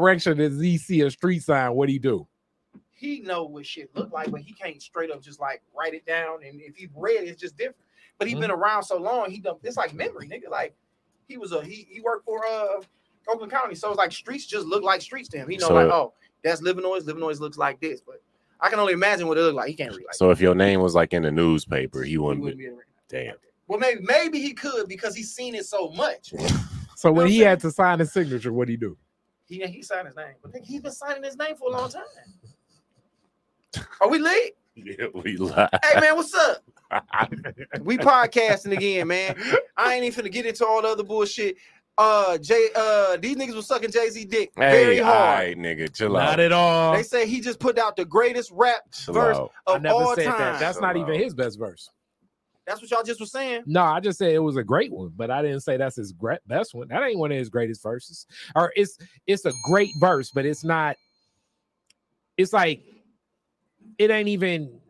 direction does he see a street sign? What he do? He know what shit look like, but he can't straight up just like write it down. And if he read it's just different. But he been around so long, he done it's like memory, nigga. Like he was a he he worked for uh Oakland County, so it's like streets just look like streets to him. He know So- like oh that's Livernois. Livernois looks like this, but I can only imagine what it look like. He can't read like So if your name was like in the newspaper, he he wouldn't. wouldn't Be, be able to recognize damn. Well, maybe maybe he could because he's seen it so much. So when he saying? had to sign his signature, what he do? He he signed his name, but nigga, he's been signing his name for a long time. Are we late? Yeah, we lie. Hey man, what's up? We podcasting again, man. I ain't even finna get into all the other bullshit. Uh, Jay, uh, these niggas was sucking Jay Z dick very Hey, all hard. right, nigga, chill Not out. at all. They say he just put out the greatest rap Chill verse out. I of never all said time. that. That's not even his best verse. That's what y'all just was saying. No, I just said it was a great one, but I didn't say that's his great best one. That ain't one of his greatest verses. Or it's it's a great verse, but it's not. It's like it ain't even.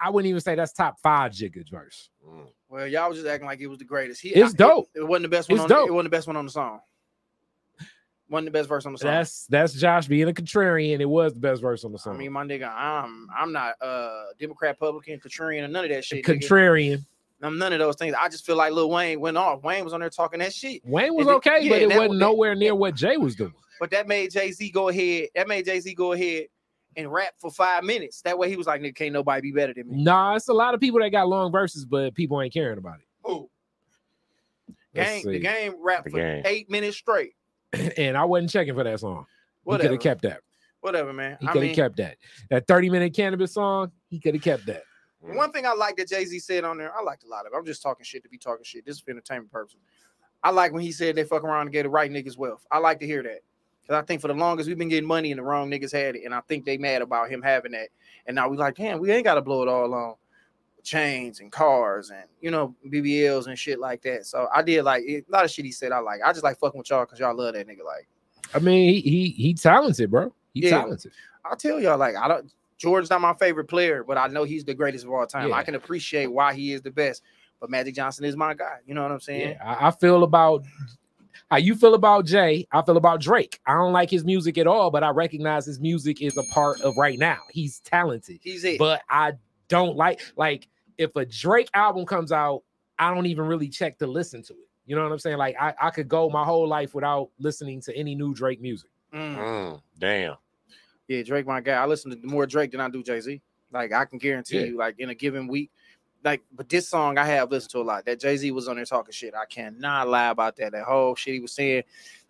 I wouldn't even say that's top five Jigga verse. Mm. Well, y'all was just acting like it was the greatest. He, It's I- dope. It, it wasn't the best one. It's on dope. It wasn't the best one on the song. Wasn't the best verse on the song. That's that's Josh being a contrarian. It was the best verse on the song. I mean, my nigga, I'm I'm not uh Democrat, Republican, contrarian, or none of that shit. nigga. contrarian. I'm none of those things. I just feel like Lil Wayne went off. Wayne was on there talking that shit. Wayne was And then- okay, yeah, but it wasn't that- nowhere near what Jay was doing. But that made Jay Z go ahead. That made Jay Z go ahead and rap for five minutes. That way he was like, nigga, can't nobody be better than me. Nah, it's a lot of people that got long verses, but people ain't caring about it. Who? Let's Game, the game rap for Game. eight minutes straight. and I wasn't checking for that song. He could have kept that. Whatever, man. He I could have kept that. That 30 minute cannabis song, he could have kept that. Mm. one thing I like that Jay Z said on there, I liked a lot of it. I'm just talking shit to be talking shit. This is for entertainment purposes. I like when he said they fuck around and get the right niggas wealth. I like to hear that. Because I think for the longest we've been getting money and the wrong niggas had it. And I think they mad about him having that. And now we like, damn, we ain't got to blow it all on chains and cars and you know BBLs and shit like that. So I did like a lot of shit he said. I like. I just like fucking with y'all because y'all love that nigga. Like I mean, he he he talented, bro. He Yeah. talented. I'll tell y'all, like I don't. George's not my favorite player, but I know he's the greatest of all time. Yeah. I can appreciate why he is the best. But Magic Johnson is my guy. You know what I'm saying? Yeah, I, I feel about how you feel about Jay. I feel about Drake. I don't like his music at all, but I recognize his music is a part of right now. He's talented, He's it. but I don't like like if a Drake album comes out, I don't even really check to listen to it. You know what I'm saying? Like I, I could go my whole life without listening to any new Drake music. Mm. Mm, damn. Yeah, Drake, my guy. I listen to more Drake than I do Jay Z. Like I can guarantee Yeah. you, like in a given week, like but this song I have listened to a lot. That Jay Z was on there talking shit. I cannot lie about that. That whole shit he was saying,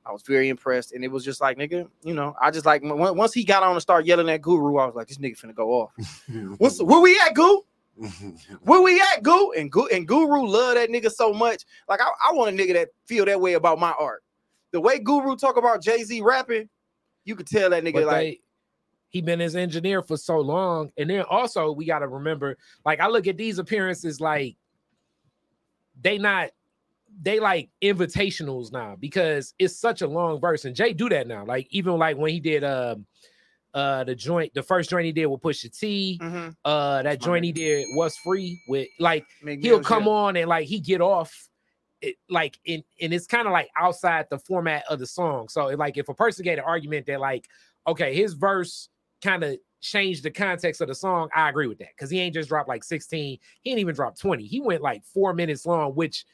I was very impressed, and it was just like nigga, you know, I just like once he got on and started yelling at Guru, I was like, this nigga finna go off. What's where we at, Goo? Where we at, Goo? And Goo and Guru love that nigga so much. Like I, I want a nigga that feel that way about my art. The way Guru talk about Jay Z rapping, you could tell that nigga But like. they, he been his engineer for so long, and then also we got to remember, like I look at these appearances, like they not they like invitationals now because it's such a long verse, and Jay do that now. Like even like when he did um uh the joint, the first joint he did with Pusha T, Mhm. uh that joint he did was free with like he'll come yeah. on and like he get off it like in and it's kind of like outside the format of the song so it, like if a person get an argument that like okay his verse kind of changed the context of the song i agree with that because he ain't just dropped like 16 he ain't even dropped 20 he went like four minutes long which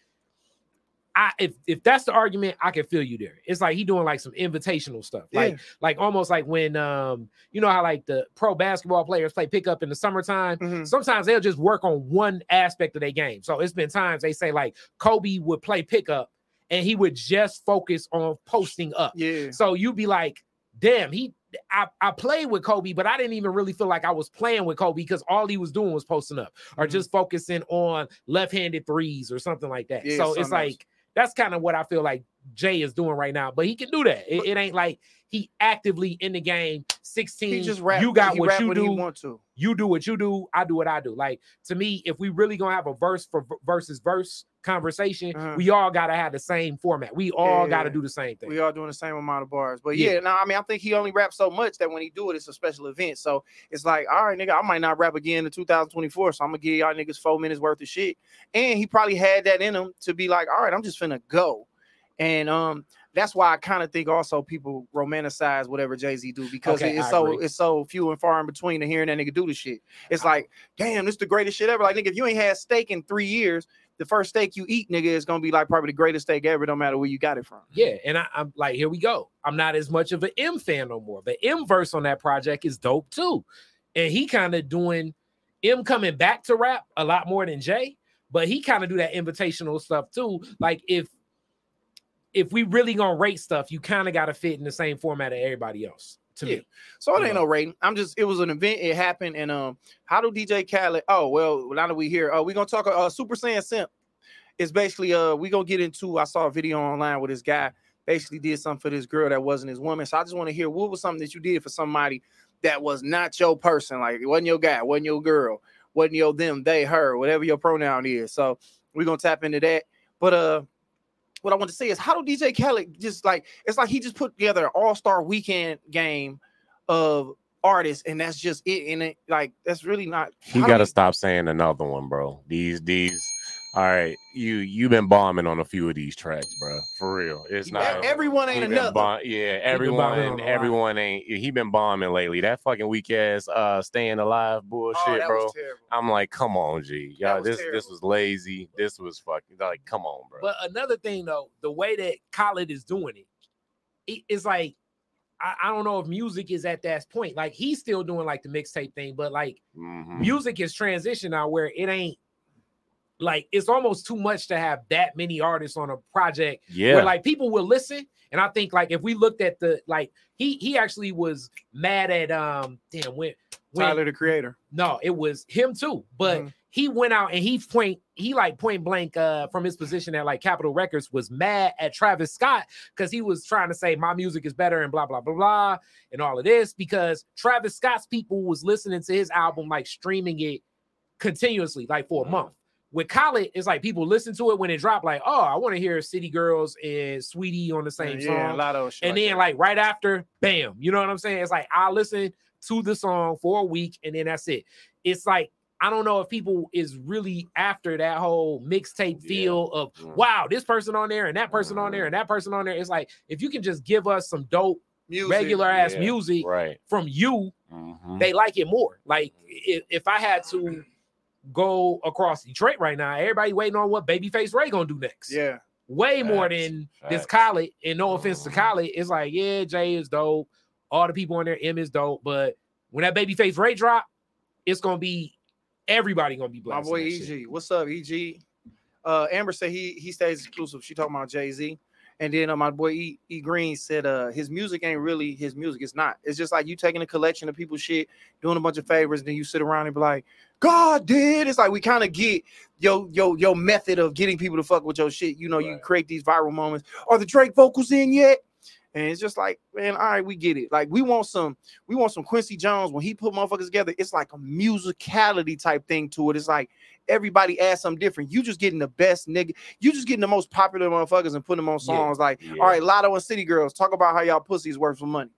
I if if that's the argument, I can feel you there. It's like he doing like some invitational stuff, like Yeah. like almost like when um you know how like the pro basketball players play pickup in the summertime Mhm. sometimes they'll just work on one aspect of their game. So it's been times they say like Kobe would play pickup and he would just focus on posting up. Yeah. So you'd be like, damn, he I, I played with Kobe, but I didn't even really feel like I was playing with Kobe because all he was doing was posting up or Mhm. just focusing on left-handed threes or something like that. Yeah, so it's else. That's kind of what I feel like Jay is doing right now. But he can do that. It, it ain't like he actively in the game 16. He just rap. you got what you do want to. you do what you do, I do what I do. Like to me, if we really gonna have a verse for versus verse conversation, Uh-huh. we all gotta have the same format. We all gotta do the same thing. We all doing the same amount of bars. But Yeah. yeah, now I mean I think he only raps so much that when he do it, it's a special event. So it's like, all right, nigga, I might not rap again in 2024. So I'm gonna give y'all niggas four minutes worth of shit. And he probably had that in him to be like, all right, I'm just finna go. And um, that's why I kind of think also people romanticize whatever Jay Z do because Okay, it's I so agree. it's so few and far in between to hearing that nigga do the shit. It's like, damn, this is the greatest shit ever. Like, nigga, if you ain't had steak in three years, the first steak you eat, nigga, is gonna be like probably the greatest steak ever, no matter where you got it from. Yeah, and I, I'm like, here we go. I'm not as much of an M fan no more. The M verse on that project is dope too, and he kind of doing M coming back to rap a lot more than Jay, but he kind of do that invitational stuff too. Like if if we really gonna rate stuff, you kind of got to fit in the same format of everybody else. To Yeah. me, So it ain't no rating. I'm just it was an event, it happened, and um, how do DJ Khaled? Oh, well, now that we here, uh, we gonna talk uh Super Saiyan Simp. It's basically uh we gonna get into I saw a video online where this guy basically did something for this girl that wasn't his woman. So I just want to hear what was something that you did for somebody that was not your person, like it wasn't your guy, wasn't your girl, wasn't your them, they, her, whatever your pronoun is. So we're gonna tap into that. But uh what I want to say is how do DJ Khaled just like it's like he just put together an all-star weekend game of artists, and that's just it. And it like that's really not do got to stop saying another one, bro. These these. All right, you you've been bombing on a few of these tracks, bro. For real, it's not. everyone ain't he been another. bom- yeah, everyone, everyone ain't. He been bombing lately. That fucking weak ass, uh, staying alive bullshit, oh, that bro. was terrible. I'm like, come on, G. That Y'all, was this this was lazy. This was fucking like, come on, bro. but another thing though, the way that Khaled is doing it, it- it's like I, I don't know if music is at that point. Like he's still doing like the mixtape thing, but like Mhm. music is transition now where it ain't like it's almost too much to have that many artists on a project yeah, where like people will listen and i think like if we looked at the like he he actually was mad at um damn when when Tyler the Creator. no it was him too but Mhm. he went out and he point he like point blank uh from his position at like capitol records was mad at travis scott because he was trying to say my music is better and blah blah blah blah and all of this because travis scott's people was listening to his album like streaming it continuously like for a Mhm. month with Khaled, it's like people listen to it when it dropped, like, oh, I want to hear City Girls and Saweetie on the same yeah, a song. lot of shit And then, that. like, right after, bam, you know what I'm saying? It's like I listen to the song for a week and then that's it. It's like, I don't know if people is really after that whole mixtape Yeah. feel of Mm. wow, this person on there and that person on there and that person on there. It's like if you can just give us some dope Music. regular ass Yeah, music right. from you, Mhm. they like it more. Like if, if I had to go across Detroit right now, everybody waiting on what Babyface Ray gonna do next. Yeah. Way more Facts, than this facts. Khaled. And no offense to. Khaled, it's like, yeah, Jay is dope. All the people on there, M is dope. But when that Babyface Ray drop, it's gonna be everybody gonna be My blasting boy that shit. EG. What's up, EG? Uh Amber said he he stays exclusive. She talking about Jay-Z. And then uh, my boy E, e Green said uh his music ain't really his music. It's not. It's just like you taking a collection of people's shit, doing a bunch of favors, and then you sit around and be like, God did. It's like we kind of get your your your method of getting people to fuck with your shit. You know, you create these viral moments. Are the Drake vocals in yet? And it's just like, man, all right, we get it. Like we want some, we want some Quincy Jones when he put motherfuckers together. It's like a musicality type thing to it. It's like everybody adds something different. You just getting the best nigga. You just getting the most popular motherfuckers and putting them on Yeah, songs. Like, yeah. all right, Latto and City Girls, talk about how y'all pussies worth some money.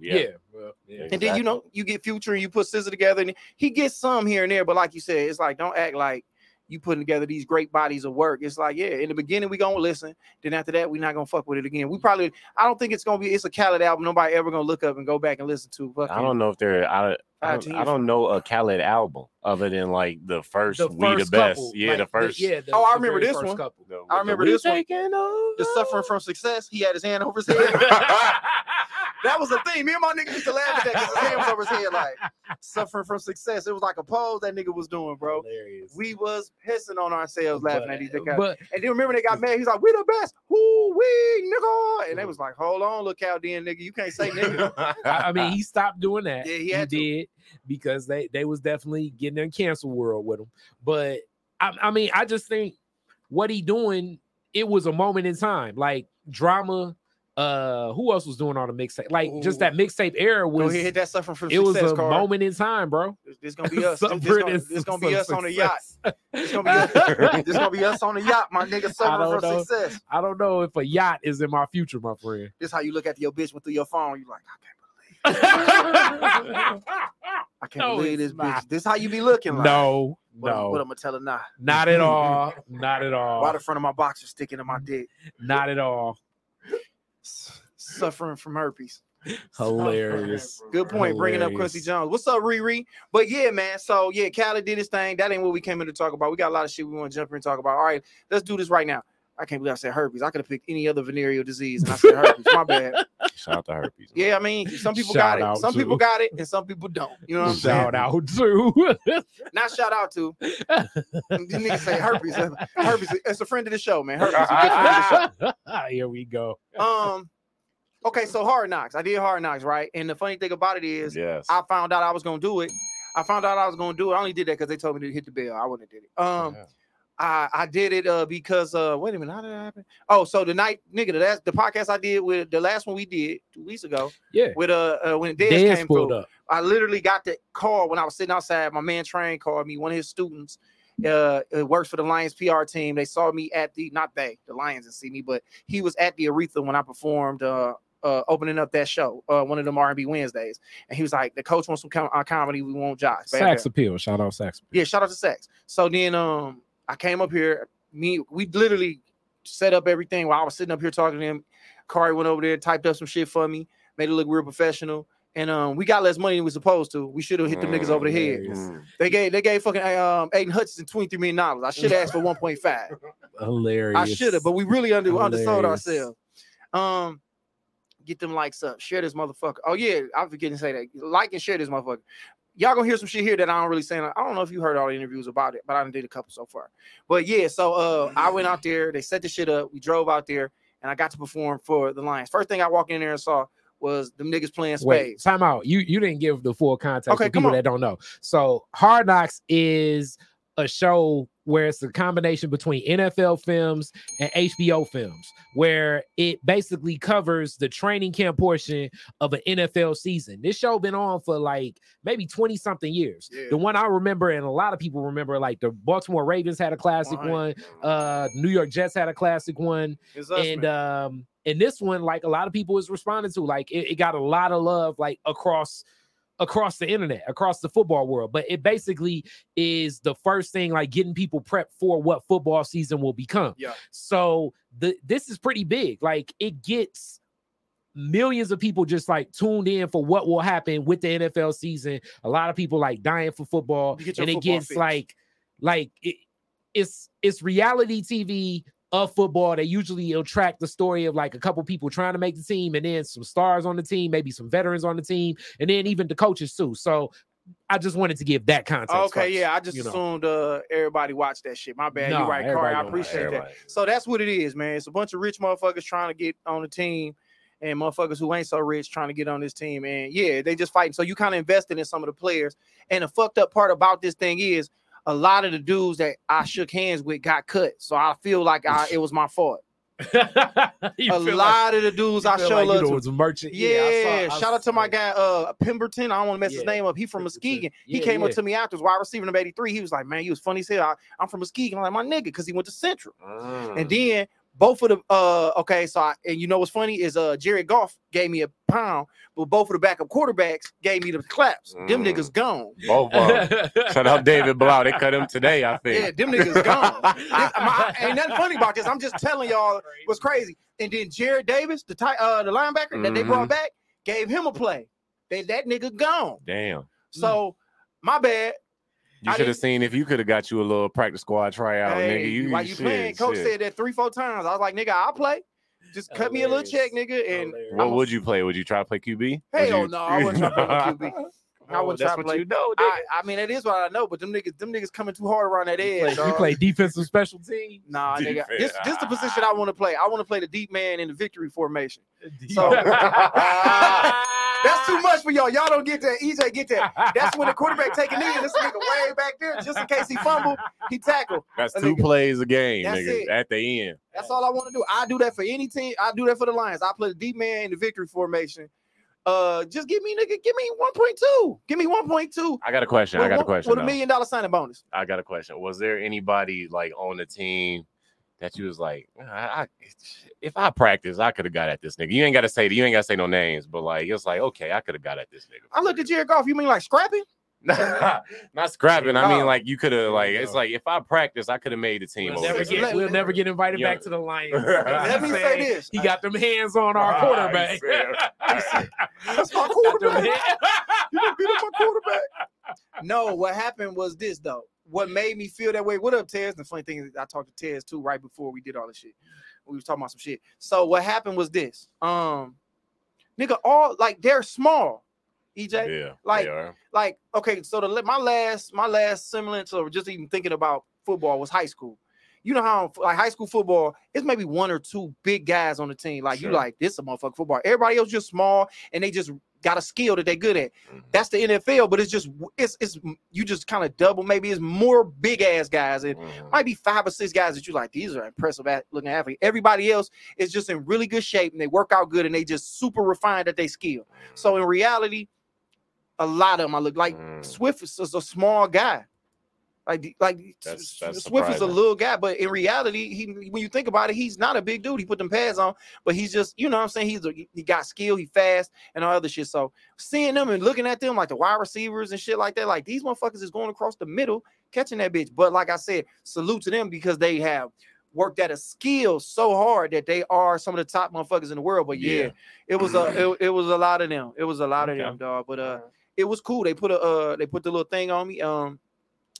Yeah. well, yeah. And then you know you get Future and you put SZA together, and he gets some here and there. But like you said, it's like don't act like you putting together these great bodies of work. It's like yeah, in the beginning we gonna listen, then after that we're not gonna fuck with it again. We probably I don't think it's gonna be it's a Khaled album. Nobody ever gonna look up and go back and listen to. Fucking, I don't know if they're. I, I, don't, I don't know a Khaled album other than like the first The "We the first Best." couple, yeah, like, the first. yeah. the- Oh, I remember this one. Couple. the- I remember this one. taking over." The suffering from success. He had his hand over his head. that was the thing. Me and my nigga used to laugh at that because his hand was over his head, like suffering from success. It was like a pose that nigga was doing, bro. Hilarious. We was pissing on ourselves laughing at these niggas. but And then remember they got mad. He's like, "We the best, who we nigga." And they was like, "Hold on, look out, then, nigga. You can't say nigga." I I mean, he stopped doing that. Yeah, he had to. did because they they was definitely getting in cancel world with him. But I, I mean, I just think what he doing, it was a moment in time. Like drama. Uh, who else was doing all the mixtape? Like just that mixtape era was. hit that suffering from It was a card. moment in time, bro. This, this gonna be us. This gonna, is gonna be us on the yacht. This gonna be us. gonna be us on the yacht, my nigga. Suffering from know. success. I don't know if a yacht is in my future, my friend. This how you look at your bitch through your phone. You like, I can't no, I can't No, believe this it's not. bitch. This how you be looking like. no, What, I'm- what I'm no, gonna tell her now? not at all, not at all. Why the front of my boxer sticking to my dick? Not at all. suffering from herpes. Hilarious. Good point, bringing up Hilarious. Quincy Jones. What's up, Riri? But yeah, man. So yeah, Khaled did his thing. That ain't what we came in to talk about. We got a lot of shit we want to jump in and talk about. All right, let's do this right now. I can't believe I said herpes. I could have picked any other venereal disease, and I said herpes. My bad. Shout out to herpes. man. Yeah, I mean, some people Shout got it. Some to- people got it, and some people don't. You know what I'm saying? Shout out to Not shout out to. These niggas say herpes. Herpes. It's a friend of the show, man. Herpes. A good friend of the Here we go. Um. Okay, so hard knocks. I did hard knocks, right? And the funny thing about it is, Yes. I found out I was gonna do it. I found out I was gonna do it. I only did that because they told me to hit the bell. I wouldn't have did it. Um, Yeah. I I did it uh because uh wait a minute, how did that happen? Oh, so the night nigga, the last the podcast I did with the last one we did two weeks ago Yeah. with uh, uh when Dez Dez came through. up. I literally got the call when I was sitting outside. My man Train called me, one of his students. Uh, it works for the Lions PR team. They saw me at the not they, the Lions didn't see me, but he was at the Aretha when I performed uh uh opening up that show, uh one of them R&B Wednesdays. And he was like, the coach wants some com- uh, comedy, we want Josh. Bam, bam. Sax appeal. Shout out Sax. Yeah, shout out to Sex. So then um I came up here. Me, we literally set up everything while I was sitting up here talking to him. Kari went over there, typed up some shit for me, made it look real professional. And um, we got less money than we supposed to. We should have hit them niggas over the head. Hilarious. Mm. They gave they gave fucking um Aidan Hutchinson twenty three million dollars. I should have asked for one point five. Hilarious. I should have, but we really under undersold ourselves. Um, get them likes up, share this motherfucker. Oh yeah, I forget to say that. Like and share this motherfucker. Y'all gonna hear some shit here that I don't really say. I don't know if you heard all the interviews about it, but I done did a couple so far. But yeah, so uh, I went out there. They set the shit up. We drove out there, and I got to perform for the Lions. First thing I walked in there and saw was them niggas playing Wait, spades. time out. You you didn't give the full context Okay, for people on. that don't know. So Hard Knocks is a show where it's a combination between NFL films and HBO films, where it basically covers the training camp portion of an NFL season. This show been on for like maybe 20 something years. Yeah. The one I remember, and a lot of people remember, like the Baltimore Ravens had a classic Right. one, uh New York Jets had a classic one us, and man. um and this one like a lot of people is responding to like it, it got a lot of love like across across the internet across the football world but it basically is the first thing like getting people prepped for what football season will become Yeah. so the this is pretty big like it gets millions of people just like tuned in for what will happen with the NFL season a lot of people like dying for football and it football gets fix. like like it, it's it's reality TV of football. They usually will track the story of like a couple people trying to make the team, and then some stars on the team, maybe some veterans on the team, and then even the coaches too. So I just wanted to give that context. Okay, first, yeah, I just you know. assumed uh everybody watched that shit. My bad. Nah, You're right, Corey. I appreciate that. So that's what it is, man. It's a bunch of rich motherfuckers trying to get on the team and motherfuckers who ain't so rich trying to get on this team. And yeah, they just fighting. So you kind of invested in some of the players. And the fucked up part about this thing is a lot of the dudes that I shook hands with got cut. So I feel like I, it was my fault. A lot of the dudes like, I show like, love was merchant. Yeah, I saw- I shout out to my guy uh Pemberton. I don't want to mess his name up. He from. Muskegon. He Yeah, came up to me afterwards while receiving him 83. He was like, Man, you was funny as hell. I, I'm from Muskegon. I'm like, my nigga, because he went to Central. Mm. And then both of the uh okay, so I, and you know what's funny is uh Jared Goff gave me a pound, but both of the backup quarterbacks gave me the claps. Them Mm. niggas gone. Both. Shout out David Blough. They cut him today, I think. Yeah, them niggas gone. This- my- ain't nothing funny about this. I'm just telling y'all what's crazy. And then Jarrad Davis, the tight uh the linebacker that they brought Mhm. back, gave him a play. They that nigga gone. Damn. So my bad. You should have seen if you could have got you a little practice squad tryout, Hey, nigga. You while you shit, playing, coach shit. said that three, four times. I was like, nigga, I'll play. Just cut me a little check, nigga. And Hilarious. What would you play? Would you try to play QB? Would Hell you- no, I wouldn't try to play QB. I wouldn't that's try to play- you know. I, I mean, it is what I know, but them niggas, them niggas coming too hard around that You edge. play, you play defensive special team. Nah, nigga. Defense. This this the position I want to play. I want to play the deep man in the victory formation. So- ah. That's too much for y'all. Y'all don't get that. EJ get that. That's when the quarterback take a knee and this nigga way back there, just in case he fumble, he tackle. That's two nigga- plays a game, That's nigga. it. At the end. That's all I want to do. I do that for any team. I do that for the Lions. I play the deep man in the victory formation. Uh, just give me nigga, give me 1.2. Give me 1.2. I got a question. I got a question. With a million dollar signing bonus. I got a question. Was there anybody like on the team that you was like, I, I if I practice, I could have got at this nigga. You ain't got to say you ain't got to say no names, but like it's like okay, I could have got at this nigga. I looked at Jared Goff. You mean like scrapping? not scrapping. I mean, like you could have, like it's like if I practice, I could have made the team. We'll over never get we'll never get invited Yeah. back to the Lions. Let me say this. He got them hands on our Right, quarterback. Sam. That's my quarterback. You beat up my quarterback. No, what happened was this though. What made me feel that way? What up, Tez? The funny thing is, I talked to Tez too right before we did all this shit. We was talking about some shit. So what happened was this. Um, nigga, all like they're small. EJ, Yeah, Like- like okay, so the my last my last semblance of just even thinking about football was high school. You know how like high school football, it's maybe one or two big guys on the team. Like you like this a motherfucking football. Everybody else just small and they just got a skill that they're good at. Mhm. That's the NFL, but it's just it's it's you just kind of double. Maybe it's more big ass guys and Mhm. might be five or six guys that you like. These are impressive at looking athletes. Everybody else is just in really good shape and they work out good and they just super refined at their skill. So in reality, a lot of them I look like Mm. Swift is, is a small guy. Like like That's- that's Swift is a little guy, but in reality, he when you think about it, he's not a big dude. He put them pads on, but he's just you know what I'm saying. He's a, he got skill, he fast, and all other shit. So seeing them and looking at them like the wide receivers and shit like that, like these motherfuckers is going across the middle catching that bitch. But like I said, salute to them because they have worked at a skill so hard that they are some of the top motherfuckers in the world. But yeah, Yeah. it was a it, it was a lot of them. It was a lot of them, dog. But uh, it was cool. They put a uh, they put the little thing on me. Um,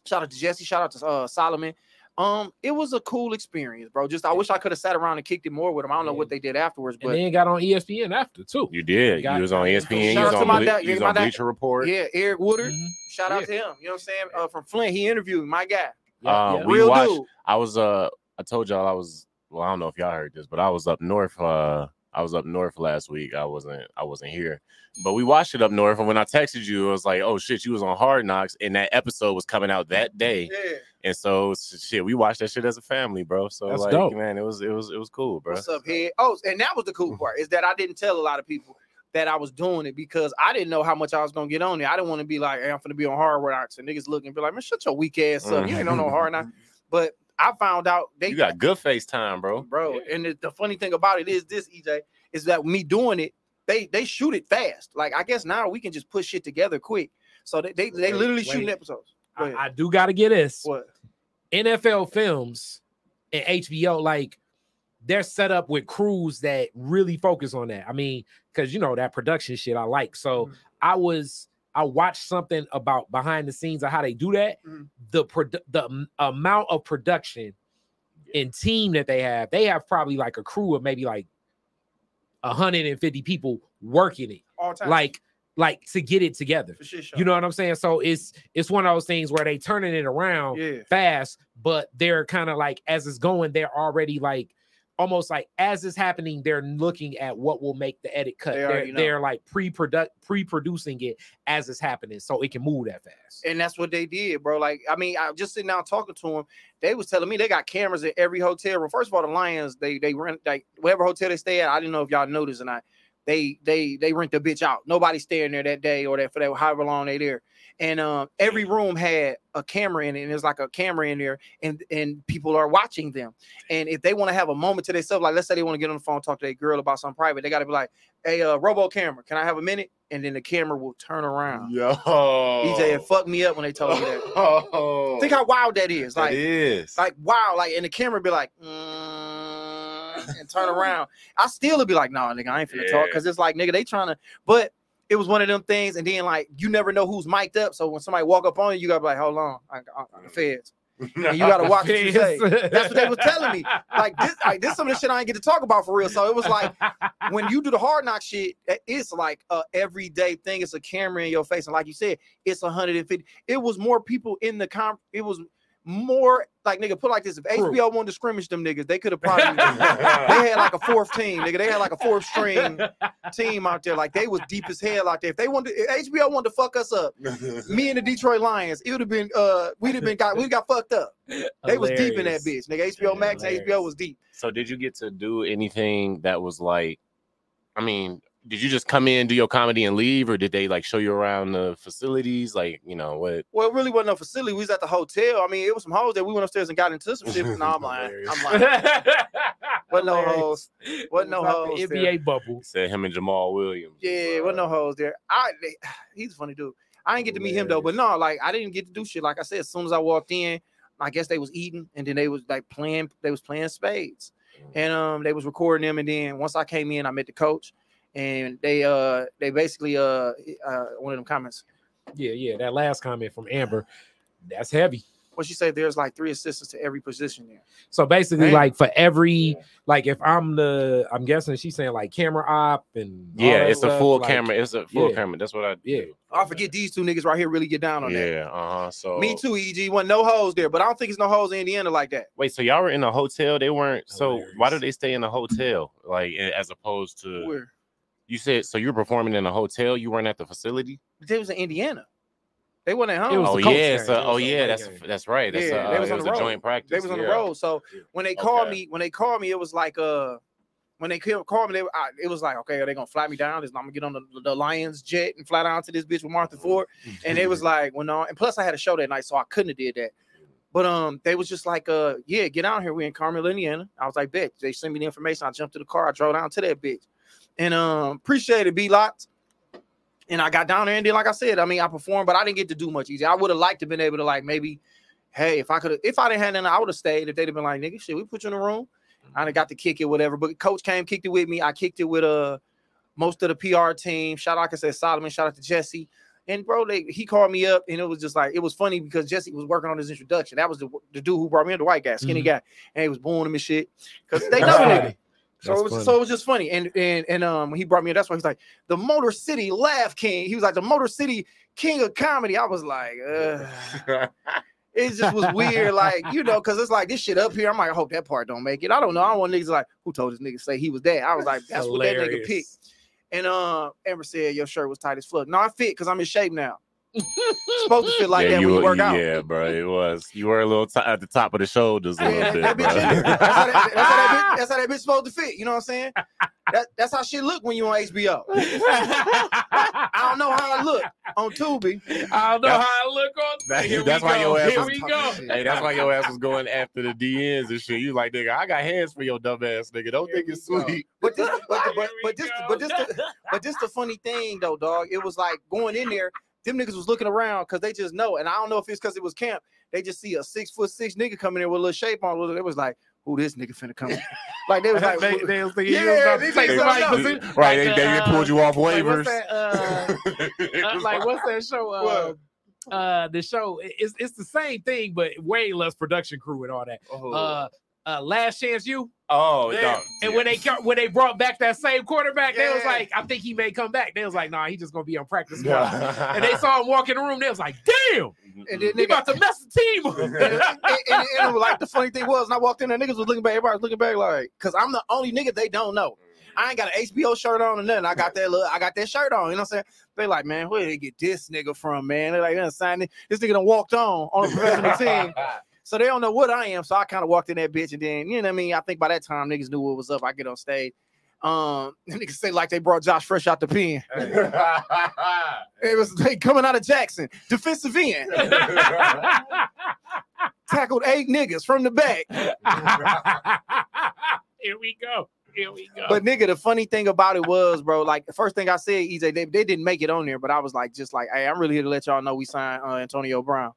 shout out to Jesse. Shout out to uh, Solomon. Um, it was a cool experience, bro. Just I wish I could have sat around and kicked it more with them. I don't know what they did afterwards, and but then got on ESPN after too. You did. Got- you was on ESPN. Shout You was out to on, my Ble- dad- you was my on dad- Bleacher Report. yeah, Eric Woodyard. Mhm. Shout out to him. You know what I'm saying? Uh, from Flint, he interviewed my guy, Yeah, Uh, yeah. we real watched- dude. I was uh I told y'all I was well, I don't know if y'all heard this, but I was up north uh I was up north last week. I wasn't I wasn't here. But we watched it up north and when I texted you, it was like, "Oh shit, you was on Hard Knocks and that episode was coming out that day." Yeah. And so shit, we watched that shit as a family, bro. So That's like, dope. man, it was it was it was cool, bro. What's up, head? Oh, and that was the cool mm-hmm. part is that I didn't tell a lot of people that I was doing it because I didn't know how much I was gonna get on there. I didn't want to be like, hey, I'm gonna be on hard knocks and niggas looking and be like, man, shut your weak ass up. You ain't on no hard knocks. But I found out they You got good face time, bro. bro. And the, the funny thing about it is this, EJ, is that me doing it, they they shoot it fast. Like I guess now we can just put shit together quick. So they they, they literally wait. shooting episodes. I, I do got to get this. what? NFL films and HBO, like they're set up with crews that really focus on that. I mean, because you know that production shit I like. So Mhm. I was I watched something about behind the scenes of how they do that. Mhm. The produ- the amount of production and team that they have, they have probably like a crew of maybe like 150 people working it, All time. like like to get it together. shit. You know what I'm saying? So it's it's one of those things where they turning it around yeah. fast, but they're kind of like as it's going, they're already like almost like as it's happening, they're looking at what will make the edit cut. They are they're like pre-product pre-producing it as it's happening, so it can move that fast. And that's what they did, bro. Like, I mean, I just sitting down talking to them. They was telling me they got cameras in every hotel room. First of all, the Lions, they they rent like whatever hotel they stay at. I didn't know if y'all noticed or not. They they they rent the bitch out. Nobody's staying there that day or that for that however long they there. And um, every room had a camera in it, and there's like a camera in there, and and people are watching them. And if they want to have a moment to themselves, like let's say they want to get on the phone, talk to a girl about something private, they got to be like, "Hey, uh, robo camera, can I have a minute?" And then the camera will turn around. Yo, EJ, it fucked me up when they told me that. Oh, Think how wild that is. Like, is. like wow, like and the camera be like, mm, and turn around. I still would be like, nah, nigga, I ain't finna talk because it's like, nigga, they trying to. But it was one of them things, and then like you never know who's mic'd up. So when somebody walk up on you, you gotta be like, hold on, I, I, the feds. And you gotta watch what you say. That's what they was telling me. Like this, like this, some of the shit I ain't get to talk about for real. So it was like when you do the hard knock shit, eh, it's like a everyday thing. It's a camera in your face, and like you said, it's 150. It was more people in the comp. It was more like nigga. Put like this: if Crew. HBO wanted to scrimmage them niggas, they could have probably. they had like a fourth team, nigga. They had like a fourth string team out there. Like they was deep as hell out there. If they wanted, if HBO wanted to fuck us up, me and the Detroit Lions, it would have been. Uh, we'd have been got. We got fucked up. They was deep in that bitch, nigga. HBO Max, and HBO was deep. So did you get to do anything that was like, I mean, did you just come in, do your comedy and leave, or did they like show you around the facilities? Like, you know, what? Well, it really wasn't a facility. We was at the hotel. I mean, it was some hoes that we went upstairs and got into some shit. No, I'm lying. I'm lying. Wasn't no Hilarious. hoes. Wasn't no It was like hoes the there. NBA bubble. Said him and Jamaal Williams. Yeah, wasn't no hoes there. I they, he's a funny dude. I didn't get to meet him though. But no, like I didn't get to do shit. Like I said, as soon as I walked in, I guess they was eating, and then they was like playing. They was playing spades, and um, they was recording them. And then once I came in, I met the coach, and they uh, they basically uh, uh one of them comments. Yeah, yeah. That last comment from Amber, that's heavy. What she said, there's like three assistants to every position there. So basically, Damn. like for every, like if I'm the, I'm guessing she's saying like camera op and Yeah, that it's a full like, camera. It's a full yeah. camera. That's what I Yeah. do. I forget these two niggas right here really get down on that. Yeah, uh huh. So Me too, EG. Wasn't no hoes there, but I don't think it's no hoes in Indiana like that. Wait, so y'all were in a hotel? They weren't. So why Hilarious. did they stay in a hotel? Like as opposed to Where you said. So you were performing in a hotel. You weren't at the facility. they was in Indiana. They wasn't at home. It was Oh yeah. So It was oh yeah. That's game. that's right. That's Yeah, uh, they was it on was the a road. joint practice. They was on yeah. the road. So when they called Okay. me, when they called me, it was like uh when they called me, they, I, it was like, okay, are they gonna fly me down? Is I'm gonna get on the, the Lions jet and fly down to this bitch with Martha Ford? And it was like, well, no, and plus I had a show that night, so I couldn't have did that. But um, they was just like, uh, yeah, get out here. We in Carmel, Indiana. I was like, bitch. They sent me the information. I jumped to the car. I drove down to that bitch, and um, appreciate it, B lots. And I got down there and then, like I said, I mean, I performed, but I didn't get to do much easy. I would have liked to been able to like maybe, hey, if I could have, if I didn't have nothing, I would have stayed. If they'd have been like, nigga, shit, we put you in the room. I done got to kick it, whatever. But coach came, kicked it with me. I kicked it with uh most of the PR team. Shout out, like I said, Solomon. Shout out to Jesse. And bro, they, he called me up, and it was just like it was funny because Jesse was working on his introduction. That was the, the dude who brought me in, the white guy, skinny Mhm. guy, and he was booing him and shit because they know That's the funny. nigga. So That's it was funny. so it was just funny. And and and um he brought me in, that's why he's like the Motor City Laugh King. He was like the Motor City King of Comedy. I was like, it just was weird, like you know, because it's like this shit up here. I'm like, I hope that part don't make it. I don't know. I don't want niggas like who told this nigga to say he was that. I was like, that's what that nigga Hilarious. picked. And uh, Amber said your shirt was tight as fuck. No, I fit because I'm in shape now. Supposed to feel like yeah, that you when you were- work out. Yeah, bro, it was. You were a little t- at the top of the shoulders a Yeah, little that bit, bitch- that's, how that, that's, how that bitch, that's how that bitch supposed to fit. You know what I'm saying? That, that's how shit look when you on HBO. I don't know how I look on Tubi. I don't know That's- how I look on. that- Here we that's why go. your ass Here was we go. Hey, that's why your ass was going after the DNs and shit. You like, nigga, I got hands for your dumb ass, nigga. Don't Here think we it's go. sweet. But this, but, the- but, Here we but this, but this, the, but this the funny thing though, dog. It was like going in there. Them niggas was looking around because they just know, and I don't know if it's because it was camp. They just see a six foot six nigga coming in with a little shape on. It It was like, who this nigga finna come? in? like they was like, they, they was thinking Yeah, you was about to these say niggas somebody don't was know. in- Right, like, they, they uh, pulled you off like, waivers. what's that, uh, uh, like what's that show? Uh, uh, the show it's it's the same thing, but way less production crew and all that. Uh, uh, Last Chance U, oh, Yeah. no. and when they when they brought back that same quarterback, they was like, I think he may come back. They was like, Nah, he just gonna be on practice squad. Yeah. And they saw him walk in the room. They was like, Damn, and then he nigga, about to mess the team. up." and, and, and, and like the funny thing was, when I walked in there, niggas was looking back. Everybody was looking back like, cause I'm the only nigga they don't know. I ain't got an HBO shirt on or nothing. I got that look, I got that shirt on. You know what I'm saying? They like, man, where did they get this nigga from, man? They like, they done signed it. This nigga done walked on on a professional team. So they don't know what I am. So I kind of walked in that bitch, and then you know what I mean. I think by that time niggas knew what was up. I get on stage. Um, niggas say like they brought Josh Fresh out the pen. It was they coming out of Jackson, defensive end, tackled eight niggas from the back. Here we go. Here we go. But nigga, the funny thing about it was, bro, like the first thing I said, EJ, they, they didn't make it on there, but I was like, just like, hey, I'm really here to let y'all know we signed uh, Antonio Brown.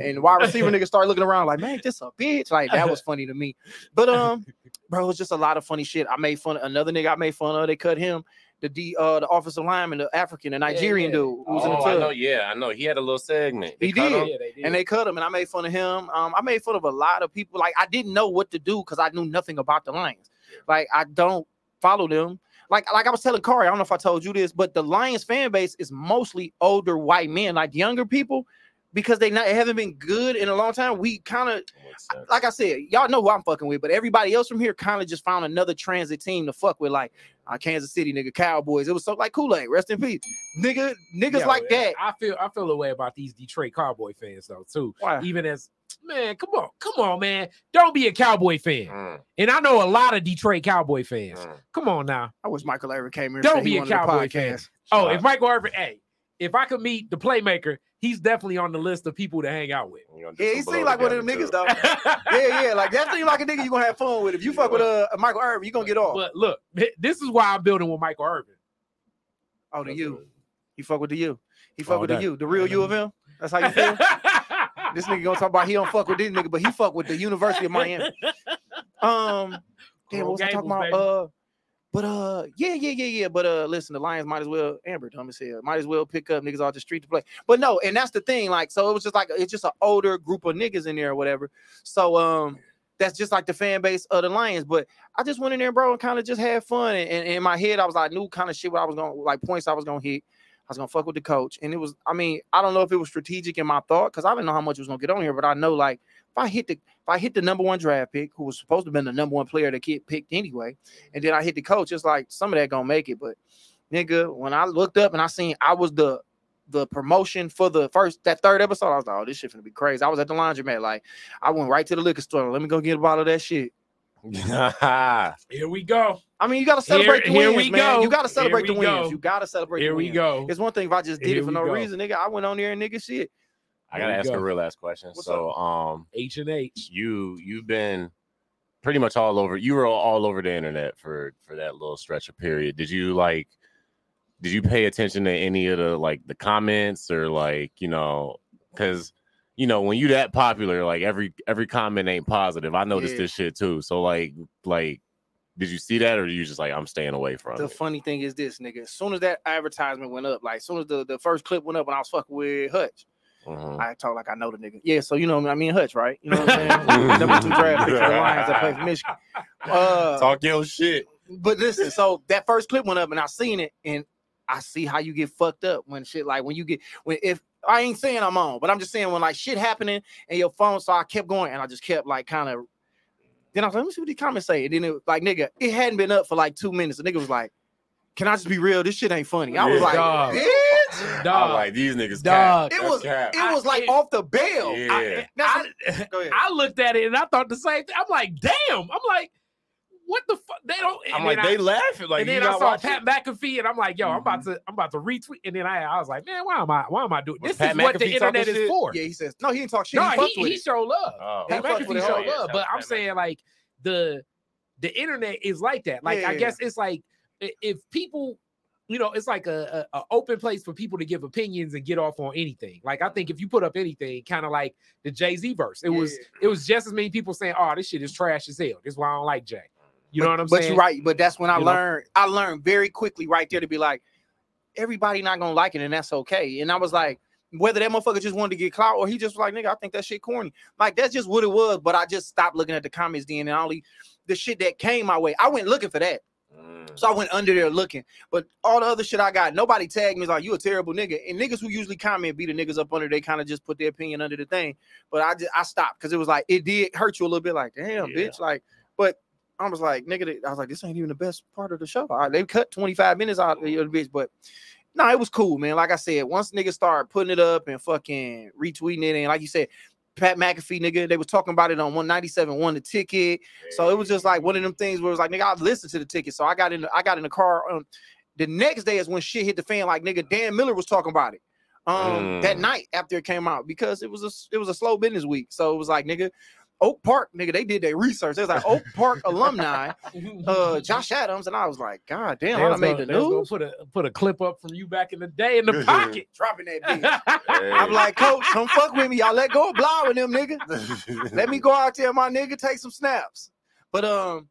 And wide receiver nigga started looking around like, man, this a bitch. Like that was funny to me. But um, bro, it was just a lot of funny shit. I made fun of another nigga I made fun of. They cut him, the D uh the offensive lineman, the African, the Nigerian yeah. dude who was in the Oh, I know. Yeah, I know. He had a little segment. He did. Yeah, they did. and they cut him, and I made fun of him. Um, I made fun of a lot of people. Like I didn't know what to do because I knew nothing about the Lions. Like I don't follow them. Like like I was telling Corey, I don't know if I told you this, but the Lions fan base is mostly older white men, like younger people, because they not haven't been good in a long time. We kind of like I said, y'all know who I'm fucking with, but everybody else from here kind of just found another transit team to fuck with, like uh, Kansas City nigga Cowboys. It was so like Kool Aid, rest in peace, nigga, niggas Yo, like that. I feel I feel a way about these Detroit Cowboy fans though too. Why? Even as man, come on, come on, man. Don't be a Cowboy fan. Mm, And I know a lot of Detroit Cowboy fans. mm. Come on now. I wish Michael Irvin came here. Don't said he be a wanted Cowboy fan. podcast. Oh, if Michael Irvin, hey, if I could meet the playmaker, he's definitely on the list of people to hang out with. You gonna do Yeah, he some seemed like one of them niggas too. though. yeah, yeah, like that seemed like a nigga you're gonna have fun with. If you fuck with uh Michael Irvin, you're gonna get off. But look, this is why I'm building with Michael Irvin. Oh, to you. He fuck with the U. He fuck All with the day. U. The real U of him. That's how you feel. this nigga gonna talk about he don't fuck with this nigga, but he fuck with the University of Miami. Um, damn, what was I talking Gables, about? Uh, but uh, yeah, yeah, yeah, yeah. But uh, listen, the Lions might as well Amber dumb as hell. Might as well pick up niggas off the street to play. But no, and that's the thing. Like, so it was just like it's just an older group of niggas in there or whatever. So um, that's just like the fan base of the Lions. But I just went in there, bro, and kind of just had fun. And, and in my head, I was like, knew kind of shit what I was going to like points I was gonna hit. I was gonna fuck with the coach, and it was. I mean, I don't know if it was strategic in my thought because I didn't know how much was gonna get on here, but I know like if I hit the if I hit the number one draft pick, who was supposed to have been the number one player that get picked anyway, and then I hit the coach, it's like some of that gonna make it. But nigga, when I looked up and I seen I was the the promotion for the first that third episode, I was like, oh, this shit gonna be crazy. I was at the laundromat, like I went right to the liquor store. Let me go get a bottle of that shit. Here we go. I mean, you gotta celebrate the here wins, we man. go. You gotta celebrate the we wins. go. You gotta celebrate. Here the we go. It's one thing if I just did Here it for no go. reason, nigga. I went on there and nigga shit. I gotta we ask a real last question. What's so, um, H and H. you you've been pretty much all over. You were all over the internet for for that little stretch of period. Did you like? Did you pay attention to any of the like the comments or like you know because you know when you that popular like every every comment ain't positive. I noticed Yeah. this shit too. So like like did you see that or you just like I'm staying away from The it? funny thing is this, nigga. As soon as that advertisement went up, like as soon as the, the first clip went up when I was fucking with Hutch, Mhm. I talk like I know the nigga. Yeah, so you know I mean Hutch, right? You know what I'm saying? Number two draft pick for the Lions that play for Michigan. Uh, Talk your shit. but listen, so that first clip went up and I seen it, and I see how you get fucked up when shit like when you get when if I ain't saying I'm on, but I'm just saying when like shit happening and your phone. So I kept going and I just kept like kind of. Then I was like, let me see what these comments say. And then it was like, nigga, it hadn't been up for like two minutes. The nigga was like, "Can I just be real? This shit ain't funny." I was Yeah. like, Dog. "Bitch." I Dog. was like these niggas Dog. cap. It was- cap. It was like it- off the bail. Yeah. I, That's I- I looked at it and I thought the same thing. I'm like, damn. I'm like, what the fuck? They don't. I'm like then they I, laughing like and you then I saw watching? Pat McAfee, and I'm like, yo, I'm about mm-hmm. to, I'm about to retweet. And then I, I was like, man, why am I, why am I doing Was this? Pat is what the McAfee internet talking is shit? for. Yeah, he says no. He didn't talk shit. no, he, he, he showed love. Oh. Pat He fucked McAfee oh, showed hard. love, but I'm saying like the the internet is like that. Like Yeah, I guess it's like if people, you know, it's like a, a, a open place for people to give opinions and get off on anything. Like I think if you put up anything, kind of like the Jay Z verse, it was it was just as many people saying, "Oh, this shit is trash as hell." This is why I don't like Jay. You know what I'm but saying? But you're right. But that's when I You know? learned. I learned very quickly right there to be like, everybody not gonna like it, and that's okay. And I was like, whether that motherfucker just wanted to get clout or he just was like, nigga, I think that shit corny. Like that's just what it was. But I just stopped looking at the comments then, and only the shit that came my way. I went looking for that. Mm. So I went under there looking, but all the other shit I got, nobody tagged me like you a terrible nigga. And niggas who usually comment be the niggas up under, they kind of just put their opinion under the thing. But I just I stopped because it was like it did hurt you a little bit. Like damn, Yeah. bitch. Like, but I was like, nigga, I was like, this ain't even the best part of the show. All right, they cut 25 minutes out of the bitch, but no, it was cool, man. Like I said, once niggas start putting it up and fucking retweeting it, and like you said, Pat McAfee, nigga, they was talking about it on 197, won the ticket. So it was just like one of them things where it was like, nigga, I listened to the ticket. So I got in, the, I got in the car. Um, the next day is when shit hit the fan. Like nigga, Dan Miller was talking about it. Um, that Mm. night after it came out because it was a it was a slow business week. So it was like nigga, Oak Park, nigga, they did their research. They was like Oak Park alumni, uh, Josh Adams, and I was like, God damn, They I made gonna- the they was gonna news. Put a put a clip up from you back in the day in the pocket. Dropping that bitch. Hey. I'm like, Coach, come fuck with me. Y'all let go of Blough and them, nigga. Let me go out there, my nigga, take some snaps. But um,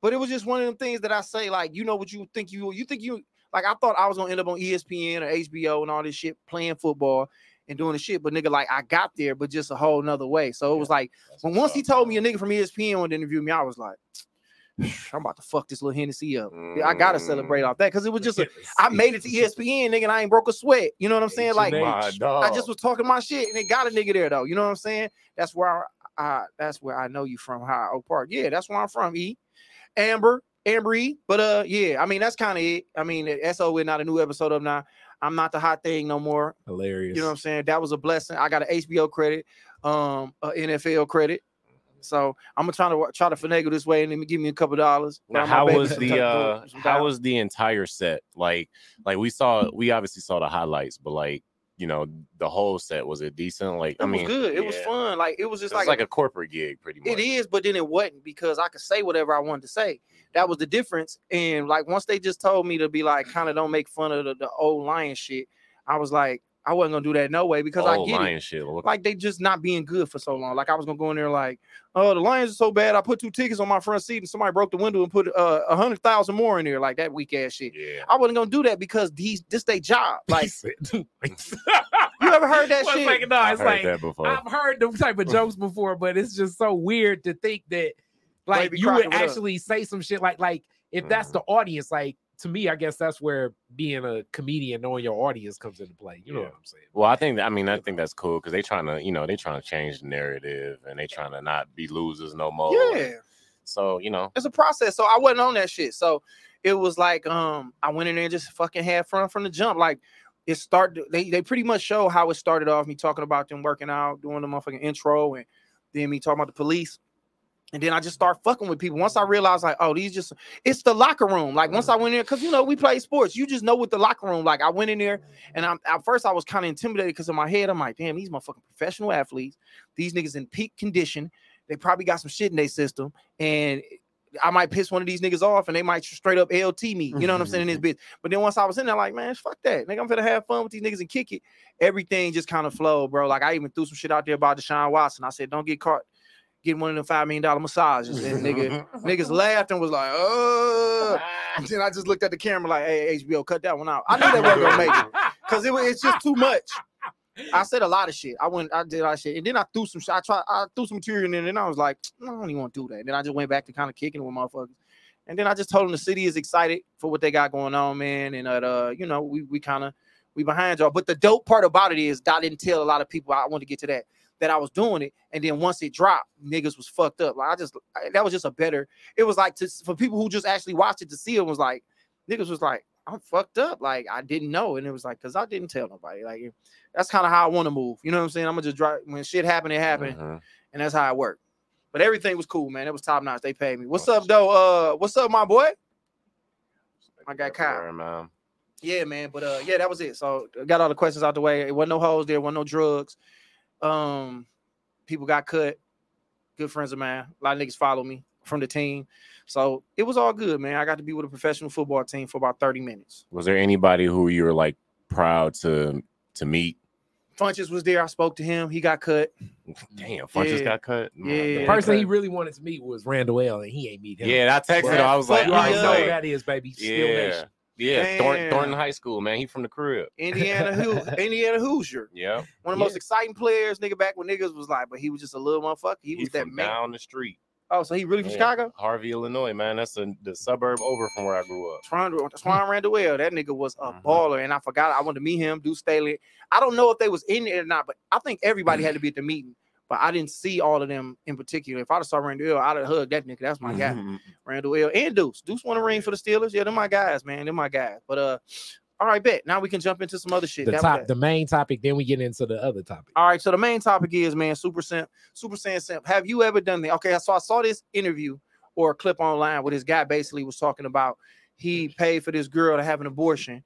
but it was just one of them things that I say, like, you know what you think you you think you like I thought I was gonna end up on ESPN or HBO and all this shit playing football and doing the shit, but nigga, like I got there, but just a whole nother way. So it was like when once he told me a nigga from ESPN to interview me, I was like, I'm about to fuck this little Hennessy up. I gotta celebrate off that because it was just a, I made it to ESPN, nigga, and I ain't broke a sweat. You know what I'm saying? Like. I just was talking my shit, and it got a nigga there though. You know what I'm saying? That's where I, I that's where I know you from, High Oak Park. Yeah, that's where I'm from. E, Amber, Amber E. But uh, yeah, I mean that's kind of it. I mean, SO we're not a new episode of now. I'm not the hot thing no more. Hilarious. You know what I'm saying? That was a blessing. I got an HBO credit, um, a NFL credit. So I'm gonna try to try to finagle this way and then give me a couple dollars. Now, how was the uh how was the entire set? Like like we saw we obviously saw the highlights, but like you know, the whole set was it decent? Like, It I was mean, good. It was fun. Like it was just It's like, like, a corporate gig, pretty much. It is, but then it wasn't because I could say whatever I wanted to say. That was the difference. And like once they just told me to be like, kind of don't make fun of the, the old lion shit. I was like, I wasn't gonna do that no way because I get lion it. shit. Like they just not being good for so long. Like I was gonna go in there like, oh, the Lions are so bad. I put two tickets on my front seat and somebody broke the window and put uh, a hundred thousand more in there. Like that weak ass shit. yeah. I wasn't gonna do that because these this they job. Like you ever heard that Well, shit? Like, no, I've it's heard like that before. I've heard them type of jokes before, but it's just so weird to think that like you would what up? actually say some shit like like if that's Mhm. the audience, like to me, I guess that's where being a comedian, knowing your audience comes into play. You know Yeah. what I'm saying? Well, I think that, I mean I think that's cool because they trying to you know they trying to change the narrative and they trying to not be losers no more. yeah. So you know, it's a process. So I wasn't on that shit. So it was like um I went in there and just fucking had fun from the jump. Like it started they they pretty much show how it started off me talking about them working out, doing the motherfucking intro, and then me talking about the police. And then I just start fucking with people. Once I realized, like, oh, these just it's the locker room. Like once mm. I went in there, because you know, we play sports, you just know what the locker room. Like I went in there and I'm at first I was kind of intimidated because in my head, I'm like, damn, these motherfucking professional athletes, these niggas in peak condition. They probably got some shit in their system. And I might piss one of these niggas off and they might straight up LT me. You know what I'm saying? In this mm-hmm. bitch. But then once I was in there, like, man, fuck that. Nigga, I'm gonna have fun with these niggas and kick it. Everything just kind of flowed, bro. Like I even threw some shit out there about Deshaun Watson. I said, don't get caught getting one of them five million dollar massages. And nigga, niggas laughed and was like, oh. And then I just looked at the camera like, hey, HBO, cut that one out. I knew they wasn't gonna make it because it was it's just too much. I said a lot of shit. I went, I did a lot of shit, and then I threw some shit. I tried, I threw some material in, there, and then I was like, "No, I don't even want to do that. And then I just went back to kind of kicking it with motherfuckers. And then I just told them the city is excited for what they got going on, man. And that, uh, you know, we we kind of we behind y'all. But the dope part about it is I didn't tell a lot of people. I want to get to that that I was doing it, and then once it dropped, niggas was fucked up. Like I just I- that was just a better. It was like to for people who just actually watched it to see it was like niggas was like I'm fucked up. Like I didn't know, and it was like because I didn't tell nobody. Like that's kind of how I want to move. You know what I'm saying? I'm gonna just drive when shit happened, it happened, Mhm. and that's how it worked. But everything was cool, man. It was top notch. They paid me. What's up, though? Uh, what's up, my boy? I got Kyle. Man. Yeah, man. But uh, yeah, that was it. So got all the questions out the way. It wasn't no hoes there. wasn't no drugs. Um, people got cut. Good friends of mine. A lot of niggas follow me from the team. So it was all good, man. I got to be with a professional football team for about 30 minutes. Was there anybody who you were like proud to to meet? Funchess was there. I spoke to him. He got cut. Damn, Funchess Yeah. got cut. Yeah. The bad. person he really wanted to meet was Randle El, and he ain't meet him. Yeah, I texted Well, him. I was fuck like, you already I know up. who that is, baby. Still yeah, Nation. Yeah. Thornton, Thornton High School, man. He from the crib. Indiana Who Indiana Hoosier. Yeah, One of the most exciting players, nigga, back when niggas was like, but he was just a little motherfucker. He he was that from man. down the street. Oh, so he really from Yeah. Chicago? Harvey, Illinois, man. That's the the suburb over from where I grew up. Twan, Twan Randle, that nigga was a Mhm. baller, and I forgot I wanted to meet him. Duce Staley. I don't know if they was in it or not, but I think everybody had to be at the meeting. But I didn't see all of them in particular. If I'd have saw Randle, I'd have hugged that nigga. That's my guy, Randle El. and Duce. Duce won a ring for the Steelers. Yeah, they're my guys, man. They're my guys. But uh, all right, bet. Now we can jump into some other shit. The That top, the main topic. Then we get into the other topic. All right, so the main topic is man, super simp, super saiyan simp. Have you ever done that? Okay, so I saw this interview or a clip online where this guy basically was talking about he paid for this girl to have an abortion.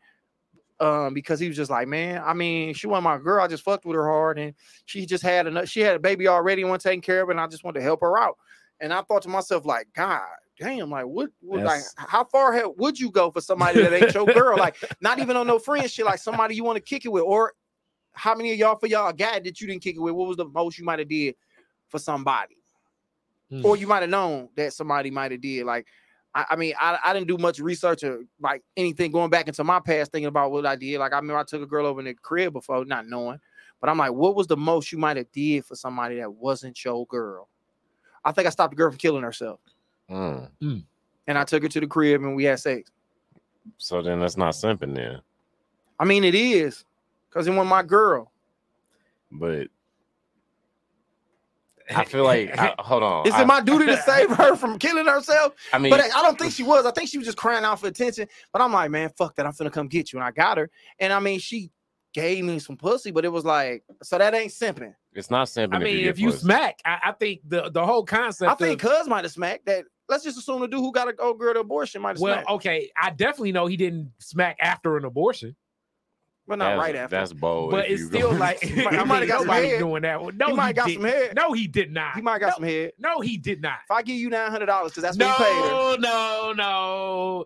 Um, because he was just like, man, I mean, she wasn't my girl. I just fucked with her hard, and she just had enough. She had a baby already, and wasn't taking care of and I just wanted to help her out. And I thought to myself, like, God damn, like, what, what like, how far would you go for somebody that ain't your girl? Like, not even on no friend shit, like somebody you want to kick it with, or how many of y'all for y'all guy that you didn't kick it with? What was the most you might have did for somebody, Hmm. or you might have known that somebody might have did? Like, I, I mean, I, I didn't do much research or like anything going back into my past thinking about what I did. Like, I remember I took a girl over in the crib before, not knowing, but I'm like, what was the most you might have did for somebody that wasn't your girl? I think I stopped a girl from killing herself, Mm. and I took her to the crib and we had sex. So then that's not simping then. I mean, it is because it was my girl. But I feel like I, hold on. Is I, it my duty to save her from killing herself? I mean, But I I don't think she was. I think she was just crying out for attention. But I'm like, man, fuck that. I'm finna come get you. And I got her. And I mean, she gave me some pussy, but it was like, so that ain't simping. it's not simping. I mean, if if you, you get pussy. smack, I, I think the the whole concept. I think of, Cuz might have smacked that. Let's just assume the dude who got a old girl to abortion might have well, smacked. okay, I definitely know he didn't smack after an abortion. But not that's, right after. That's bold. but it's still go- like He might- he might have got some nobody head. doing that. one. No, he he, might have got did. some head. No, he did not. he might have got no, some head. No, he did not. If I give you nine hundred dollars, because that's what he paid. No, no, no.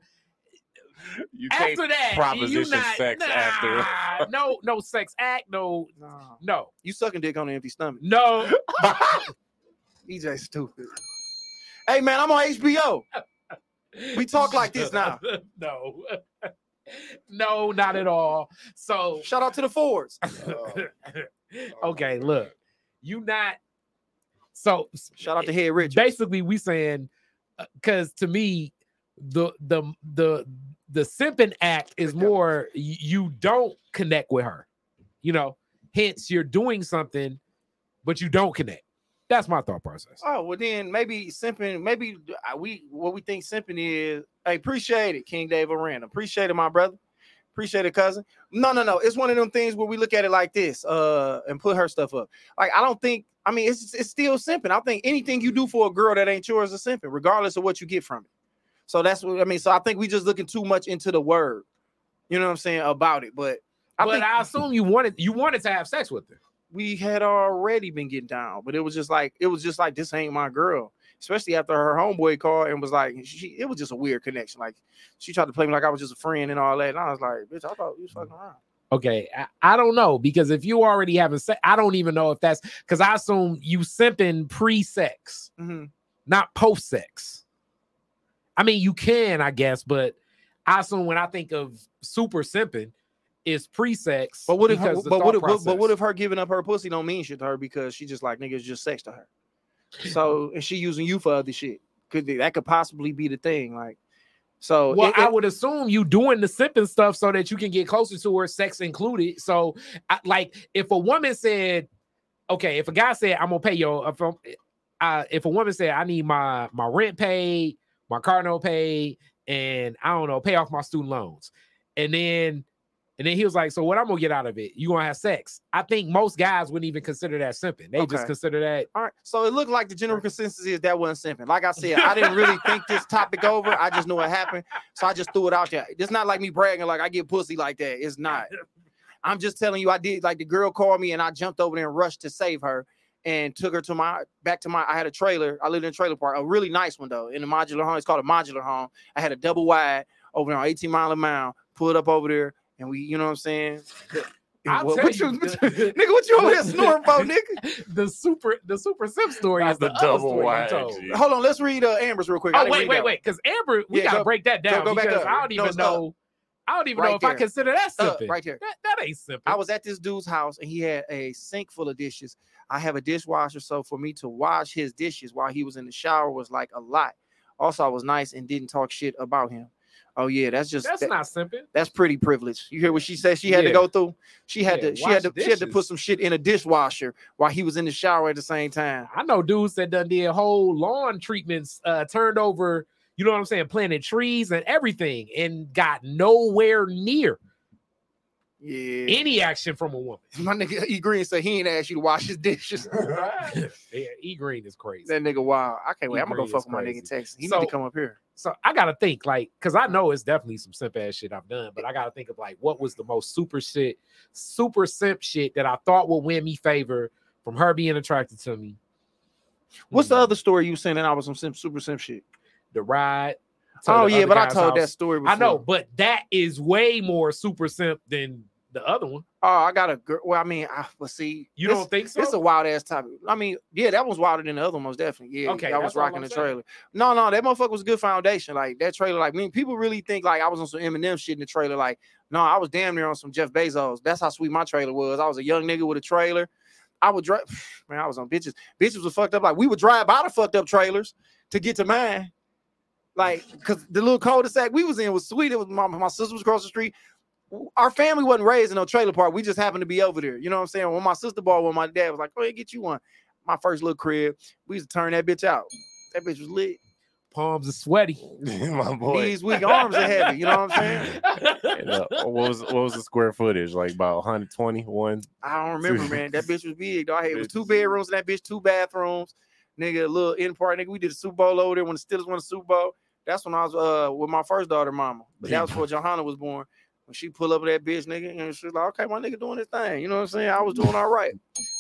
you can't After that, you proposition not, sex nah, after. no, no sex act. No, Nah. no, You sucking dick on an empty stomach. no. EJ stupid. Hey man, I'm on HBO. We talk like this now. no, no, not at all. So Shout out to the Fords. Oh. Oh, okay, look, you not. So Shout out to eh, Head Rich. basically we saying uh, because to me the the the the simping act is more you don't connect with her you know hence you're doing something but you don't connect that's my thought process Oh well, then maybe simping. Maybe uh, we what we think simping is. Hey, appreciate it, King Dave Aranda. Appreciate it, my brother. Appreciate it, cousin. No, no, no. It's one of them things where we look at it like this, uh, and put her stuff up. Like I don't think. I mean, it's it's still simping. I think anything you do for a girl that ain't yours is simping, regardless of what you get from it. So that's what I mean. So I think we just looking too much into the word. You know what I'm saying about it, but I but think i assume you wanted you wanted to have sex with her we had already been getting down, but it was just like it was just like this ain't my girl. Especially after her homeboy called and was like, she it was just a weird connection. Like she tried to play me like I was just a friend and all that, and I was like, bitch, I thought you was fucking around. okay I, I don't know because if you already having sex i don't even know if that's because i assume you simping pre-sex Mhm. not post sex. I mean, you can, I guess, but I assume when I think of super simping, it's pre-sex. But what if her, but what if but, but what if her giving up her pussy don't mean shit to her because she just like niggas just sex to her. So and she using you for other shit. Could that could possibly be the thing? Like so Well, it- I it- would assume you doing the sipping stuff so that you can get closer to her, sex included. So, I, like, if a woman said, "Okay," if a guy said, "I'm gonna pay your," if, I'm- uh, if a woman said, "I need my my rent paid, my car note paid, and I don't know, pay off my student loans," and then and then he was like, "So what I'm gonna get out of it? You gonna have sex?" I think most guys wouldn't even consider that simping. They Okay. just consider that. All right. So it looked like the general consensus is that wasn't simping. Like I said, I didn't really think this topic over. I just knew it happened. So I just threw it out there. It's not like me bragging like I get pussy like that. It's not. I'm just telling you, I did like the girl called me and I jumped over there and rushed to save her and took her to my back to my I had a trailer. I lived in a trailer park, a really nice one though, in a modular home. It's called a modular home. I had a double wide over there on 18 mile a mile, pulled up over there, and we, you know what I'm saying? I'll What- tell what you, you- the- nigga, what you over here snoring about, nigga? the super the super simp story Not is the, the other double story you wide, told. G. Hold on, let's read uh, Amber's real quick. Oh didn't wait, wait, wait, because Amber, we Yeah, gotta go- break that down go back up. I don't No, even it's up. know. I don't even Right know if I consider that one. Uh, simple. right here. That, that ain't simple. I was at this dude's house and he had a sink full of dishes. I have a dishwasher, so for me to wash his dishes while he was in the shower was like a lot. Also, I was nice and didn't talk shit about him. Oh yeah, that's just That's that- not simple. that's pretty privileged. You hear what she said? She had to go through. She had Yeah, to. She had to. wash She had to put some shit in a dishwasher while he was in the shower at the same time. I know dudes that done did whole lawn treatments, uh, turned over. You know what I'm saying? Planted trees and everything, and got nowhere near Yeah. any action from a woman. My nigga E Green said he ain't asked you to wash his dishes. yeah, E Green is crazy. that nigga wild. I can't wait. E I'm gonna go fuck with my nigga in Texas. He So- need to come up here. so I gotta think like because I know it's definitely some simp ass shit I've done, but I gotta think of like what was the most super shit, super simp shit that I thought would win me favor from her being attracted to me. What's the Hmm, other story you saying that I was some simp, super simp shit? the ride? Oh yeah, but I told that story. Before. I know, but that is way more super simp than the other one. Oh, I got a girl. Well, I mean, I, but see, You don't think so? It's a wild ass topic. I mean, yeah, that was wilder than the other one, most definitely. Yeah, Okay, I was rocking the saying. trailer. No, no, that motherfucker was a good foundation. Like that trailer, like I mean, people really think like I was on some Eminem shit in the trailer. Like, no, I was damn near on some Jeff Bezos. That's how sweet my trailer was. I was a young nigga with a trailer. I would drive, man. I was on bitches. Bitches was fucked up. Like we would drive by the fucked up trailers to get to mine. Like, cause the little cul-de-sac we was in was sweet. It was my, my sister was across the street. Our family wasn't raised in no trailer park. We just happened to be over there. You know what I'm saying? When my sister bought one, my dad was like, "Go ahead, get you one." My first little crib. We used to turn that bitch out. That bitch was lit. Palms are sweaty. my boy. Knees weak, arms are heavy. You know what I'm saying? And, uh, what was what was the square footage? Like about 120 one. I don't remember, man. That bitch was big. Dog. It was two bedrooms in that bitch, two bathrooms. Nigga, a little in part. Nigga, we did a Super Bowl over there when the Steelers won the Super Bowl. That's when I was uh with my first daughter, mama. But that was before Johanna was born. When she pull up with that bitch, nigga, and she's like, okay, my nigga doing his thing. You know what I'm saying? I was doing all right.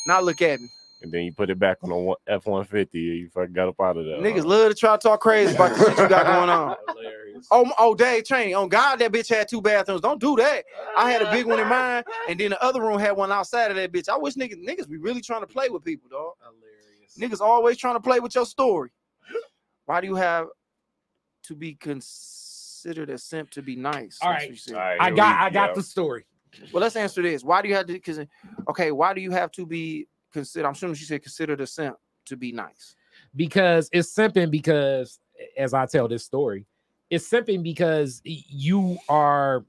Now look at me. And then you put it back on a F one fifty. You fucking got up out of there. Niggas love to try to talk crazy about the shit you got going on. Hilarious. Oh, oh, Dave Train. On God, that bitch had two bathrooms. Don't do that. I had a big one in mine, and then the other room had one outside of that bitch. I wish niggas niggas be really trying to play with people, dog. Hilarious. Niggas always trying to play with your story. Why do you have to be considered a simp to be nice? All That's right. what you said. All right, I got we I got go. the story. Well, let's answer this. Why do you have to? Because okay, why do you have to be considered? I'm assuming she said considered a simp to be nice. because it's simping because as I tell this story, it's simping because you are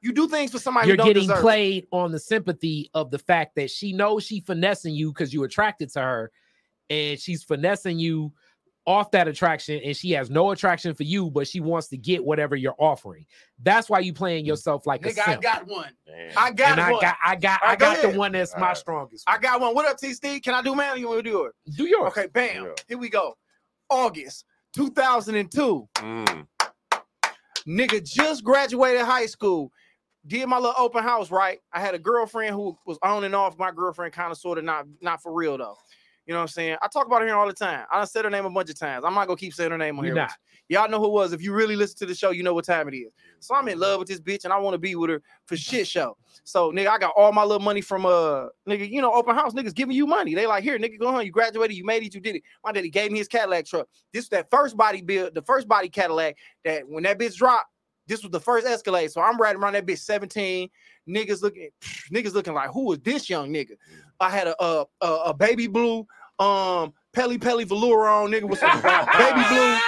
You do things for somebody you're who don't getting deserve it. played on the sympathy of the fact that she knows she finessing you because you attracted to her and she's finessing you off that attraction and she has no attraction for you but she wants to get whatever you're offering that's why you playing yourself like a Nigga, I got one. Damn. I got and I got i got All i right, go got the one that's All my right. strongest I got one. What up, T Steve? Can I do man? You want to do it? do yours Okay, bam. Yeah. Here we go. August 2002. Mm. Nigga just graduated high school. Did my little open house, right? I had a girlfriend who was on and off. My girlfriend kind of sort of not not for real though. You know what I'm saying? I talk about her here all the time. I done said her name a bunch of times. I'm not gonna keep saying her name on You're here. not. Y'all know who it was. If you really listen to the show, you know what time it is. So I'm in love with this bitch and I want to be with her for shit show. So nigga, I got all my little money from uh nigga, you know, open house niggas giving you money. They like, here, nigga, go home. You graduated, you made it, you did it. My daddy gave me his Cadillac truck. This that first body build, the first body Cadillac that when that bitch dropped, this was the first Escalade. So I'm riding around that bitch 17. Niggas looking, niggas looking like, who is this young nigga? I had a a, a, a baby blue um Pelle Pelle velour on, nigga, with some baby blue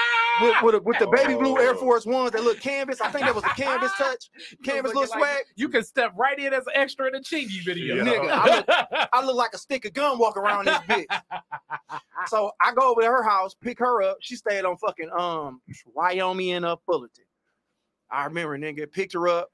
with, with, a- with the baby blue Air Oh. Force Ones that look canvas. I think that was a canvas touch. Canvas little Looking like swag. you can step right in as an extra in a Chingy video Yeah. Nigga, I I look like a stick of gum walking around this bitch. So I go over to her house, pick her up. She stayed on fucking um Wyoming and uh Fullerton. I remember, nigga, picked her up,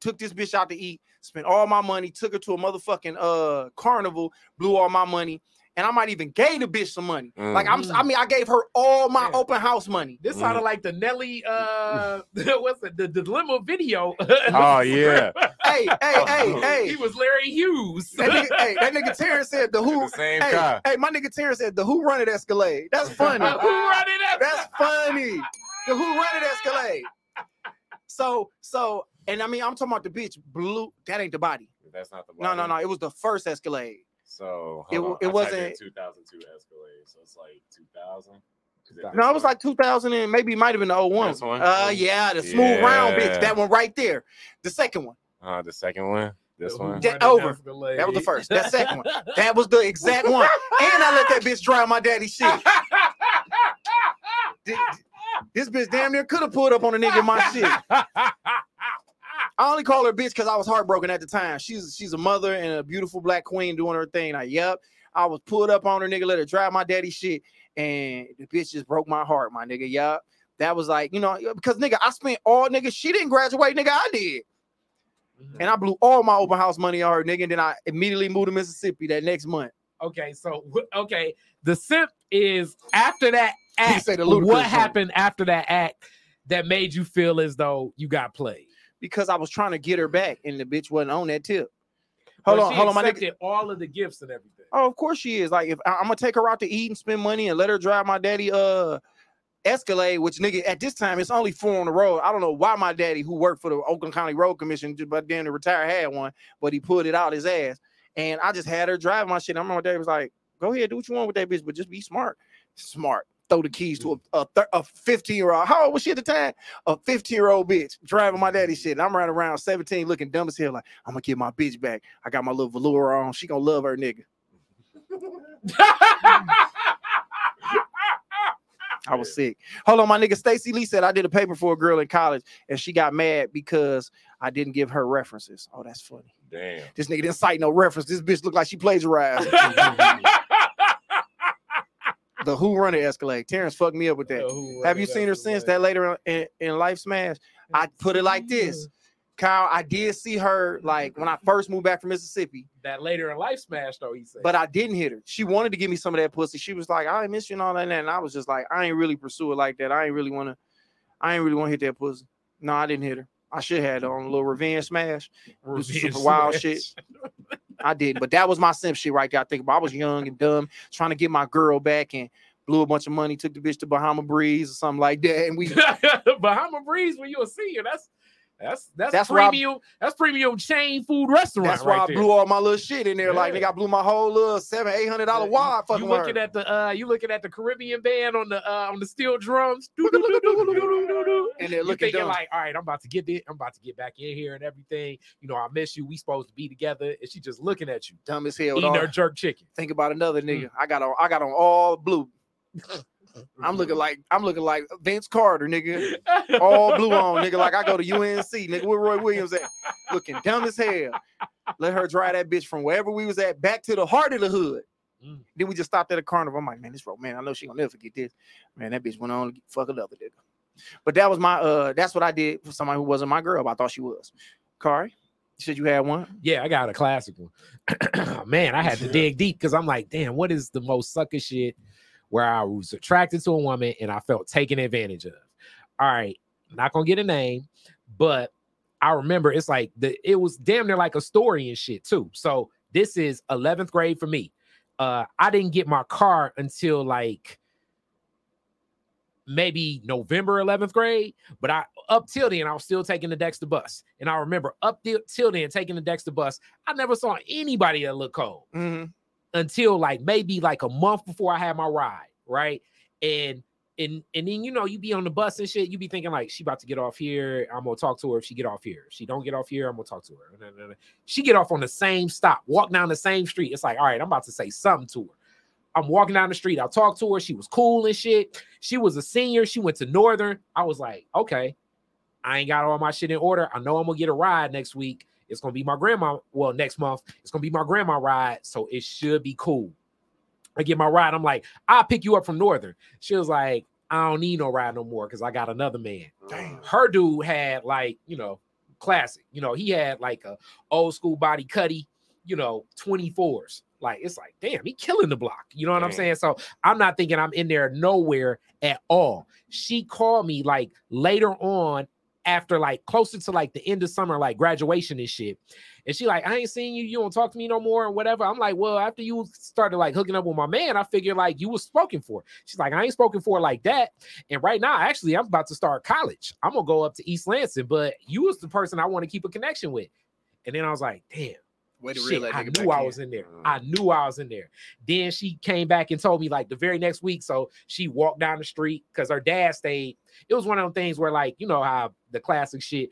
took this bitch out to eat, spent all my money, took her to a motherfucking uh carnival, blew all my money, and I might even gave the bitch some money. Like I'm, I mean, I gave her all my Yeah. open house money. This sounded like the Nelly, uh, what's it, the, the dilemma video. Oh yeah, Hey, hey, hey, hey. He was Larry Hughes. That nigga, hey, that nigga Terrence said the who. the same Hey, guy. hey, my nigga Terrence said the who run it Escalade. That's funny. Who running that? That's funny. The who run it Escalade. So, so, and I mean, I'm talking about the bitch blue. That ain't the body. That's not the body. No, no, no. It was the first Escalade. So It hold w- on. it I wasn't- 2002 Escalade, so it's like 2000. It No, it was one? like 2000 and maybe it might have been the 01. This one? Uh, yeah, the smooth round bitch. That one right there. The second one. uh, the second one. This Who one. Yeah, running over. Escalade? That was the first. That second one. That was the exact one. And I let that bitch drive my daddy's shit. Th- This bitch damn near could have pulled up on a nigga in my shit. I only call her bitch because I was heartbroken at the time. She's she's a mother and a beautiful black queen doing her thing. Like, yep. I was pulled up on her, nigga, let her drive my daddy shit. And the bitch just broke my heart, my nigga. Yup. That was like, you know, because nigga, I spent all nigga, she didn't graduate, nigga. I did. Mm-hmm. And I blew all my open house money on her, nigga. And then I immediately moved to Mississippi that next month. okay, so okay, the simp is after that act. say the What happened after that act that made you feel as though you got played? Because I was trying to get her back, and the bitch wasn't on that tip. Hold But on, she hold on, my nigga. all of the gifts and everything. Oh, of course she is. Like, if I, am gonna take her out to eat and spend money and let her drive my daddy uh Escalade, which nigga at this time it's only four on the road. I don't know why my daddy, who worked for the Oakland County Road Commission, just but then to retire had one, but he pulled it out his ass. And I just had her drive my shit. I remember my daddy was like, "Go ahead, do what you want with that bitch, but just be smart." Smart. Throw the keys to a a, thir- a 15 year old. How old was she at the time? A 15 year old bitch driving my daddy shit. And I'm running around 17 looking dumb as hell. Like, I'm gonna get my bitch back. I got my little velour on. She gonna love her nigga. I was sick. Hold on, my nigga Stacy Lee said I did a paper for a girl in college and she got mad because I didn't give her references. Oh, that's funny. Damn. This nigga didn't cite no reference. This bitch looked like she plagiarized. the Who Run It Escalade. Terrence fucked me up with that. Have you seen her since that later in, in Life Smash? I put it like this. Kyle, I did see her like when I first moved back from Mississippi, That later in life smash though, he said. but I didn't hit her. She wanted to give me some of that pussy. She was like, I miss you and all that. And I was just like, I ain't really pursue it like that. I ain't really want to, I ain't really want to hit that pussy. No, I didn't hit her. I should have on a little revenge smash. Revenge super wild shit. I did, but that was my simp shit right there. I think I was young and dumb, trying to get my girl back and blew a bunch of money, took the bitch to Bahama Breeze or something like that. And we Bahama Breeze when you a senior. That's that's that's, That's where I- premium. That's premium chain food restaurant. that's why right I there. blew all my little shit in there. Like nigga, I blew my whole little seven, eight hundred dollar wad You looking at the uh, you looking at the Caribbean band on the uh on the steel drums, And they're looking thinking dumb. like, all right, I'm about to get it. I'm about to get back in here and everything. You know, I miss you. We supposed to be together, and she just looking at you, dumb as hell. eating her jerk chicken. Think about another nigga. Mm. I got on I got on all blue. I'm looking like I'm looking like Vince Carter, nigga. All blue on, nigga. Like I go to UNC, nigga. Where Roy Williams at? Looking dumb as hell. Let her drive that bitch from wherever we was at back to the heart of the hood. Mm. Then we just stopped at a carnival. I'm like, man, this road, man. I know she gonna never forget this. Man, that bitch went on to fuck another nigga. But that was my uh that's what I did for somebody who wasn't my girl, but I thought she was. Kari, you said you had one? Yeah, I got a classic one. Man, I had to dig deep because I'm like, damn, what is the most sucker shit where I was attracted to a woman and I felt taken advantage of? All right, not gonna get a name, but I remember it's like the it was damn near like a story and shit too. So this is 11th grade for me. Uh, I didn't get my car until like maybe November 11th grade, but I up till then I was still taking the Dexter bus. And I remember up till, till then taking the Dexter bus, I never saw anybody that looked cold Mm-hmm. Until like maybe like a month before I had my ride, right? And and and then you know you be on the bus and shit, you be thinking like she about to get off here. I'm gonna talk to her if she get off here. If she don't get off here, I'm gonna talk to her. She get off on the same stop, walk down the same street. It's like, all right, I'm about to say something to her. I'm walking down the street. I talked to her. She was cool and shit. She was a senior. She went to Northern. I was like, okay, I ain't got all my shit in order. I know I'm gonna get a ride next week. It's gonna be my grandma. Well, next month, it's gonna be my grandma ride, so it should be cool. I get my ride. I'm like, I'll pick you up from Northern. She was like, I don't need no ride no more because I got another man. Damn. Her dude had like, you know, classic. You know, he had like a old school body cutty, you know, 24s. Like it's like, damn, he killing the block. You know what I'm saying? So I'm not thinking I'm in there nowhere at all. She called me like later on after like closer to like the end of summer, like graduation and shit. And she like, I ain't seen you. You don't talk to me no more and whatever. I'm like, well, after you started like hooking up with my man, I figured like you was spoken for. She's like, I ain't spoken for like that. And right now, actually, I'm about to start college. I'm gonna go up to East Lansing, but you was the person I want to keep a connection with. And then I was like, damn. Way to Shit, that I knew I was in there. I mm. knew I was in there. Then she came back and told me like the very next week. So she walked down the street because her dad stayed. It was one of them things where like you know how the classic shit.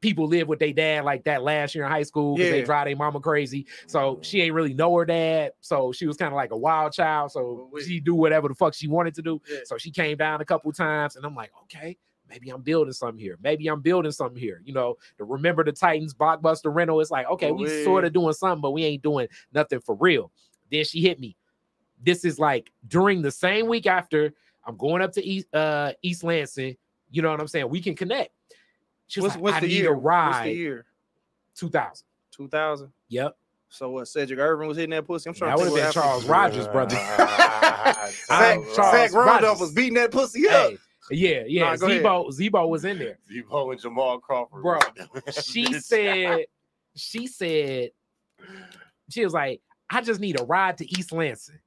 People live with their dad like that last year in high school because they drive their mama crazy. So she mm. ain't really know her dad. So she was kind of like a wild child. So she do whatever the fuck she wanted to do. Yeah. So she came down a couple times, and I'm like, okay, maybe I'm building something here. Maybe I'm building something here. You know, the Remember the Titans blockbuster rental. It's like, okay, we sort of doing something, but we ain't doing nothing for real. Then she hit me. This is like during the same week after I'm going up to East uh East Lansing. You know what I'm saying? We can connect. She was What's, like, what's I the need year? a What's the year? 2000. 2000. Yep. So what? Cedric Irvin was hitting that pussy. I'm trying That would have been Charles. Rogers, brother. Zach, Zach Randolph was beating that pussy up. Hey, yeah, yeah. Nah, ahead. Zebo, Zebo was in there. Zebo and Jamal Crawford. Bro, she said, she said, she was like, I just need a ride to East Lansing.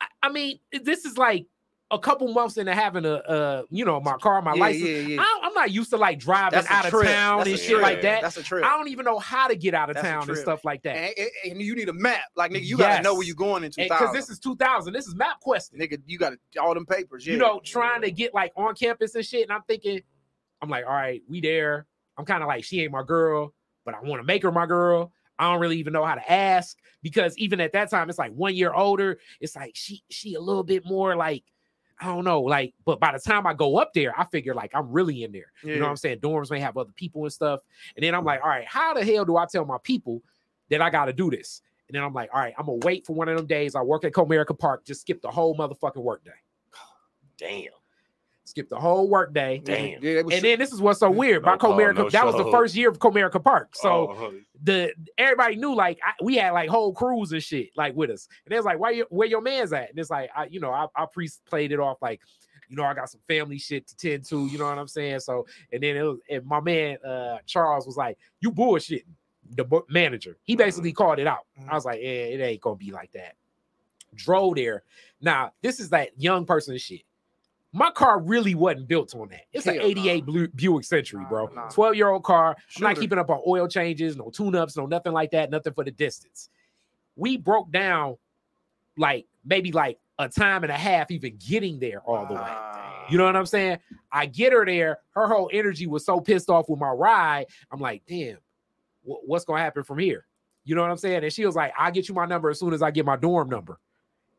I, I mean, this is like a couple months into having a, uh, you know, my car, my yeah, license. yeah, yeah. I, not used to like driving That's out of trip. town That's and shit like that. That's a trip. I don't even know how to get out of That's town and stuff like that. And, and- and you need a map. Like nigga, you gotta know where you're going in 2000. Because this is 2000. This is map MapQuest. nigga, you got all them papers. Yeah. you know, trying to get like on campus and shit. And I'm thinking, I'm like, all right, we there. I'm kind of like, she ain't my girl, but I want to make her my girl. I don't really even know how to ask because even at that time, it's like one year older. It's like she she a little bit more like, I don't know, like, but by the time I go up there, I figure like I'm really in there. You know what I'm saying? Dorms may have other people and stuff. And then I'm like, all right, how the hell do I tell my people that I gotta do this? And then I'm like, all right, I'm gonna wait for one of them days. I work at Comerica Park, just skip the whole motherfucking work day. Damn. Skip the whole work day. Damn. Yeah, was And then this is what's so weird No about call, Comerica. no that was the first year of Comerica Park. So Oh, the everybody knew like I, we had like whole crews and shit like with us. And it was like, why you, where your man's at? And it's like, I, you know, I, I pre played it off like you know, I got some family shit to tend to, you know what I'm saying? So, and then it was, and my man uh Charles was like, You bullshitting the manager. He basically called it out. I was like, Yeah, it ain't gonna be like that. Drove there. Now, this is that young person shit. My car really wasn't built on that. It's an Hell 88 Blue Buick Century, Nah, bro. nah. 12 year old car. I'm not keeping up on oil changes, no tune ups, no nothing like that, nothing for the distance. We broke down like maybe like a time and a half even getting there all the way. Ah. You know what I'm saying? I get her there. Her whole energy was so pissed off with my ride. I'm like, damn, wh- what's gonna happen from here? You know what I'm saying? And she was like, I'll get you my number as soon as I get my dorm number.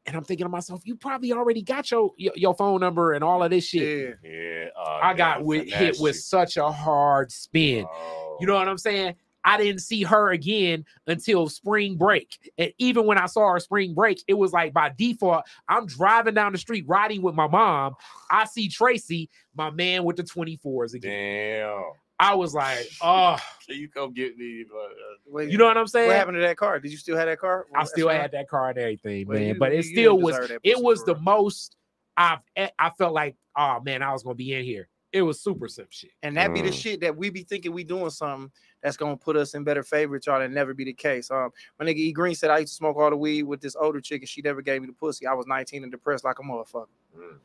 And I'm thinking to myself, you probably already got your your, your phone number and all of this shit. Yeah. Yeah, uh, I got with, finesse hit with such a hard spin. Oh. You know what I'm saying? I didn't see her again until spring break. And even when I saw her spring break, it was like by default, I'm driving down the street riding with my mom. I see Tracy, my man with the 24s again. Damn. I was like, oh, Can you come get me? But, uh, Wait, you know what I'm saying? what happened to that car? Did you still have that car? I still had that car and everything, Well, man. you- but it you still didn't was deserve that it was the most I've I felt like, oh man, I was gonna be in here. It was super simp shit. And that be the Mm. shit that we be thinking we doing something that's gonna put us in better favor with y'all. That never be the case. Um, my nigga E Green said I used to smoke all the weed with this older chick and she never gave me the pussy. I was 19 and depressed like a motherfucker. Mm.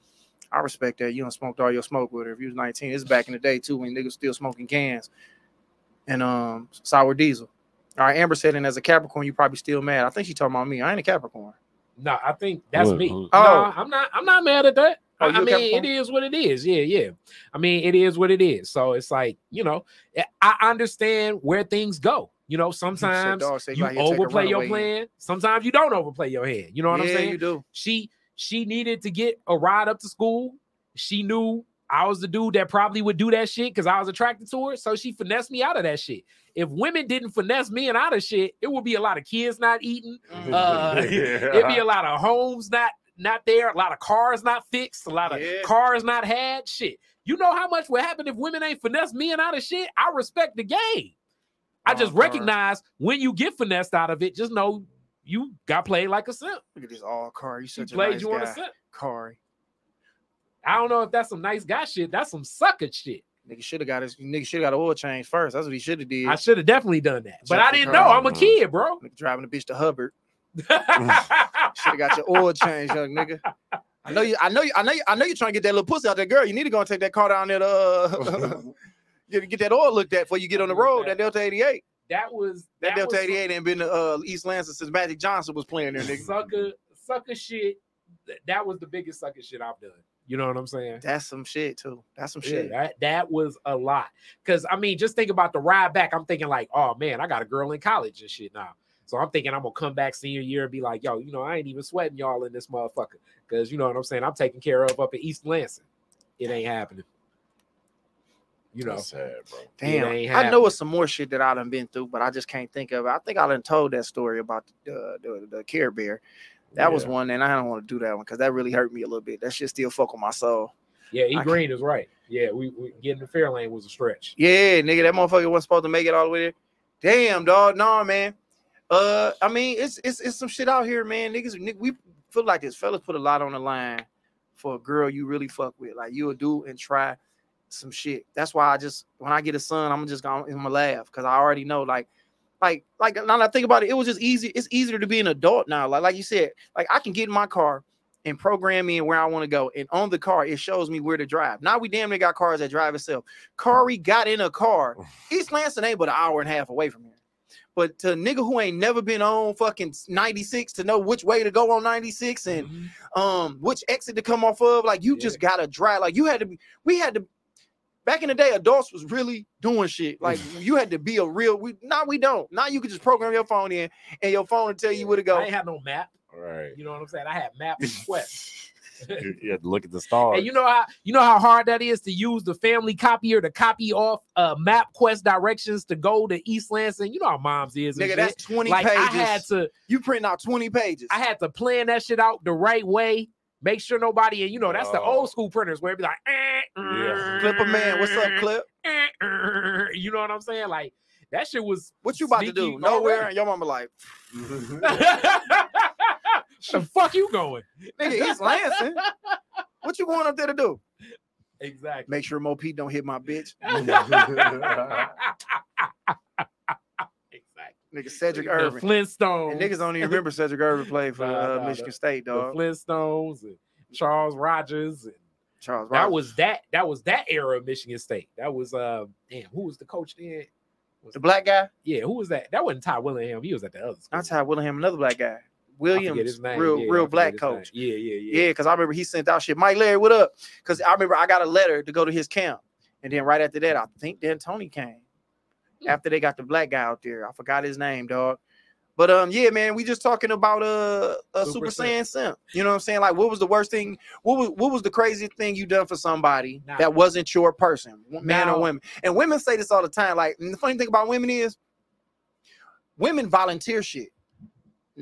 I respect that. You don't smoked all your smoke with her. If you was 19, it's back in the day too when niggas still smoking cans and um sour diesel. All right, Amber said, and as a Capricorn, you probably still mad. I think she talking about me. I ain't a Capricorn. No, I think that's Who- me. who- No, Oh. I'm not. I'm not mad at that. Oh, I you I a mean, Capricorn? it is what it is. Yeah, yeah. I mean, it is what it is. So it's like you know, eh, I understand where things go. You know, sometimes dog said you out here take a overplay your runaway in. plan. Sometimes you don't overplay your hand. You know what I'm Yeah, saying? You do. she she needed to get a ride up to school. She knew I was the dude that probably would do that shit because I was attracted to her. So she finessed me out of that shit. If women didn't finesse men out of shit, it would be a lot of kids not eating. Uh, It'd be a lot of homes not not there, a lot of cars not fixed, a lot of Yeah. cars not had. Shit. You know how much would happen if women ain't finesse men out of shit? I respect the game. I just recognize when you get finessed out of it, just know you got played like a simp. Look at this all car. You He such a played nice you on a simp. Corey. I don't know if that's some nice guy shit. That's some sucker shit. Nigga should have got his nigga should have got an oil change first. That's what he should have did. I should have definitely done that, but I didn't know. I'm a kid, bro. Nigga driving the bitch to Hubbard. Should have got your oil change, young nigga. I know you. I know you. I know you. I know you're trying to get that little pussy out there, girl. You need to go and take that car down there to uh, get, get that oil looked at before you get on the road. That Delta 88. That was That, that Delta was 88 ain't been to uh, East Lansing since Magic Johnson was playing there, nigga. sucker sucker shit. That was the biggest sucker shit I've done. You know what I'm saying? That's some shit too. That's some Yeah, shit. that that was a lot. Cause I mean, just think about the ride back. I'm thinking like, oh man, I got a girl in college and shit now. So I'm thinking I'm gonna come back senior year and be like, yo, you know, I ain't even sweating y'all in this motherfucker. Cause you know what I'm saying? I'm taking care of up in East Lansing. It ain't happening. You know, That's sad, bro. Damn, ain't I know it's some more shit that I done been through, but I just can't think of it. I think I done told that story about the the, the Care Bear. That was one, and I don't want to do that one because that really hurt me a little bit. That shit still fuck with my soul. yeah, E I Green is right. Yeah, we, we getting the fair lane was a stretch. Yeah, nigga, that motherfucker wasn't supposed to make it all the way there. Damn, dog, nah, man. Uh, I mean, it's it's it's some shit out here, man. Niggas, nigg- we feel like this. Fellas put a lot on the line for a girl you really fuck with. Like you'll do and try some shit. That's why I just when I get a son, I'm just gonna I'm gonna laugh because I already know like. Like, like now that I think about it, it was just easy. It's easier to be an adult now. Like, like you said, like I can get in my car and program in where I want to go. And on the car, it shows me where to drive. Now we damn near got cars that drive itself. Kari got in a car. East Lansing ain't but an hour and a half away from here. But to a nigga who ain't never been on fucking 96 to know which way to go on 96 and Mhm. um which exit to come off of, like you just gotta drive. Like you had to be, we had to back in the day, adults was really doing shit. Like you had to be a real we now we don't. Now you can just program your phone in and your phone will tell you where to go. I ain't have no map. Right. You know what I'm saying? I had map and quest. you, had to look at the stars. And you know how you know how hard that is to use the family copier to copy off uh MapQuest directions to go to East Lansing. You know how moms is. and Nigga, that's 20 like pages. I had to you print out 20 pages. I had to plan that shit out the right way. Make sure nobody, and you know, that's the Oh. old school printers where it'd be like, eh, Yeah. Clipper man, what's up, Clip? eh, eh, you know what I'm saying? Like that shit was What you about to do? Nowhere. already. And your mama like, the fuck you going? nigga, East Lansing. What you going up there to do? exactly. Make sure Mo Pete don't hit my bitch. Nigga Cedric The Irvin. Flintstones. And niggas don't even remember Cedric Irvin played for Nah, uh, nah, Michigan the- State, the dog. Flintstones and Charles Rogers. And Charles that was that. That was that era of Michigan State. That was uh damn. Who was the coach then? Was the black guy. Yeah, who was that? That wasn't Ty Willingham. He was at the other school. Not Ty Willingham, another black guy. Williams, real Yeah, real black coach. Yeah, yeah, yeah. Yeah, because I remember he sent out shit. Mike Larry, what up? Because I remember I got a letter to go to his camp. And then right after that, I think then Tony came. After they got the black guy out there. I forgot his name, dog. But um, yeah, man, we just talking about uh, uh Super, Super Saiyan Simp. You know what I'm saying? Like, what was the worst thing? What was what was the craziest thing you done for somebody Now- that wasn't your person, man Now- or women? And women say this all the time. Like, and the funny thing about women is, women volunteer shit.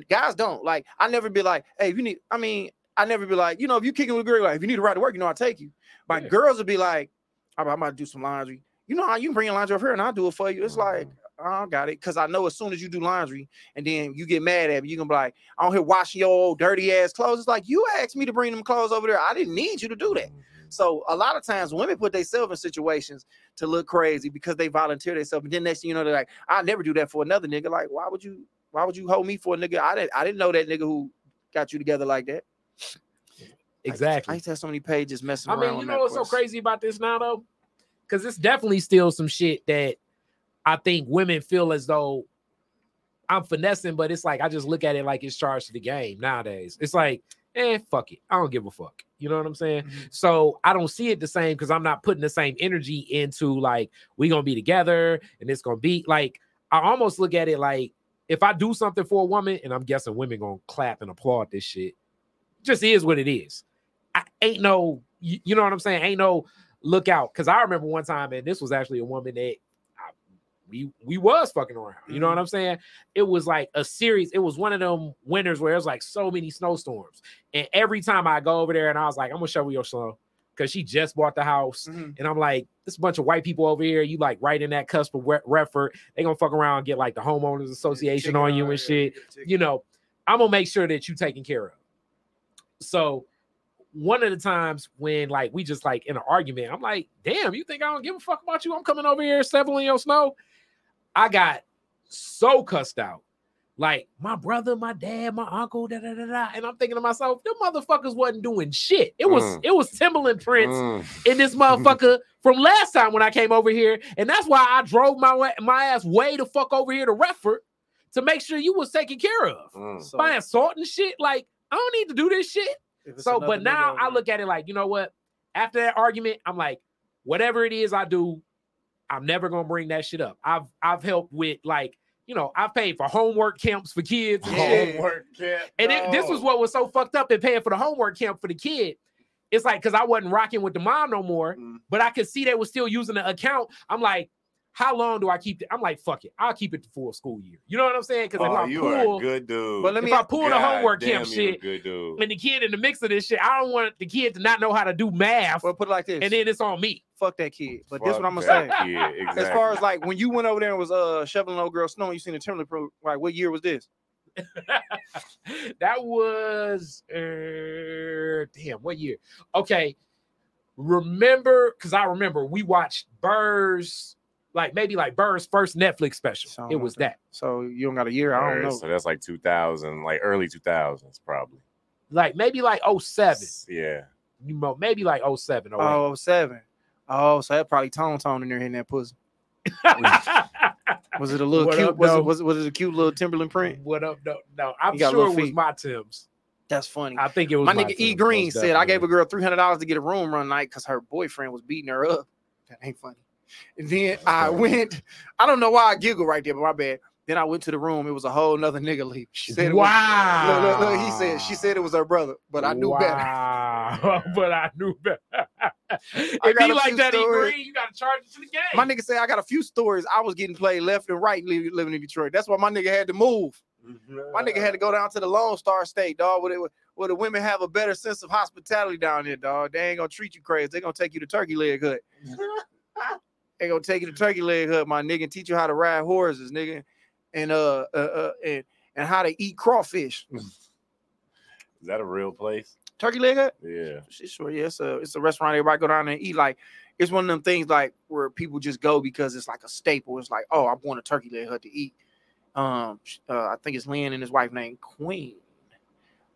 Guys don't. Like, I never be like, hey, you need, I mean, I never be like, you know, if you kicking with a girl, like, if you need to ride to work, you know, I'll take you. But Yeah. girls would be like, I'm about to do some laundry. You know how you bring your laundry over here and I'll do it for you. It's like, Mm-hmm. oh, I got it. Cause I know as soon as you do laundry and then you get mad at me, you can be like, I'm here washing your old dirty ass clothes. It's like you asked me to bring them clothes over there. I didn't need you to do that. So a lot of times women put themselves in situations to look crazy because they volunteer themselves. And then next thing you know, they're like, I'll never do that for another nigga. Like, why would you why would you hold me for a nigga? I didn't I didn't know that nigga who got you together like that. Exactly. I exactly. used to have so many pages messing I around. mean, you know what's so crazy about this now though? Because it's definitely still some shit that I think women feel as though I'm finessing, but it's like I just look at it like it's charged to the game nowadays. It's like, eh, fuck it. I don't give a fuck. You know what I'm saying? Mhm. So I don't see it the same because I'm not putting the same energy into like we gonna be together and it's gonna be like I almost look at it like if I do something for a woman, and I'm guessing women gonna clap and applaud this shit, just is what it is. I ain't no, you, you know what I'm saying? Ain't no look out. Cause I remember one time, and this was actually a woman that I, we we was fucking around. You know what I'm saying? It was like a series. It was one of them winters where it was like so many snowstorms, and every time I go over there, and I was like, I'm gonna shovel your snow, cause she just bought the house, Mhm. and I'm like, this bunch of white people over here. You like right in that cusp of Re- Redford. They gonna fuck around and get like the homeowners association on you and shit you know, I'm gonna make sure that you taken care of. So one of the times when like we just like in an argument, I'm like, damn, you think I don't give a fuck about you? I'm coming over here shoveling your snow. I got so cussed out. Like my brother, my dad, my uncle, da da da da. And I'm thinking to myself, them motherfuckers wasn't doing shit. It was Mm. it was Timberland prints Mm. in this motherfucker from last time when I came over here, and that's why I drove my way, my ass way the fuck over here to Redford to make sure you was taken care of. Mm. So, Buying salt and shit, like I don't need to do this shit. If it's So, but now I look at it like, you know what? After that argument, I'm like, whatever it is I do, I'm never gonna bring that shit up. I've I've helped with like, you know, I've paid for homework camps for kids and. Homework camp. And it, this was what was so fucked up in paying for the homework camp for the kid. It's like because I wasn't rocking with the mom no more, Mm. but I could see they were still using the account. I'm like, how long do I keep it? I'm like, fuck it, I'll keep it the full school year. You know what I'm saying? Because if Oh, I you are pull a good dude. But let me, if me I pull the homework damn, camp you a shit Good dude. and the kid in the mix of this shit, I don't want the kid to not know how to do math, well, put it like this. and then it's on me. fuck that kid. But this Fuck what I'm gonna say. that kid, Exactly. As far as like when you went over there and was uh shoveling old girl snow, and you seen the Timberland pro. Like what year was this? that was uh, damn what year? Okay, remember because I remember we watched Burrs, like maybe like Burrs' first Netflix special. So, it was that So you don't got a year. I don't know. So that's like 2000, like early 2000s, probably. like maybe like 07. Yeah. You know, maybe like 07 or Oh, seven. Oh, so that probably tone tone in there hitting that pussy. Was it a little What cute? up, was, though? it, was it was it a cute little Timberland print? what up? No, no, I'm sure it was my Tim's. That's funny. I think it was My my nigga E Green said I gave a girl three hundred dollars to get a room run night because her boyfriend was beating her up. That ain't funny. And then I went. I don't know why I giggle right there, but my bad. Then I went to the room. It was a whole nother nigga leave. She said, it was- "Wow." Look, look, look, he said she said it was her brother, but I knew better. But I knew better. if he like that, stories. Green, you gotta charge it to the game. My nigga said I got a few stories. I was getting played left and right living in Detroit. That's why my nigga had to move. Mm-hmm. My nigga had to go down to the Lone Star State, dog. Where, they, where the women have a better sense of hospitality down there, dog. They ain't gonna treat you crazy. They gonna take you to Turkey Leg Hut. They gonna take you to Turkey Leg Hut, my nigga, and teach you how to ride horses, nigga, and uh, uh, uh and and how to eat crawfish. Is that a real place? Turkey leg hut? Yeah. Sure, yeah, it's a it's a restaurant everybody go down there and eat. Like it's one of them things like where people just go because it's like a staple. It's like, oh, I'm going to Turkey Leg Hut to eat. Um, uh, I think it's Lynn and his wife named Queen.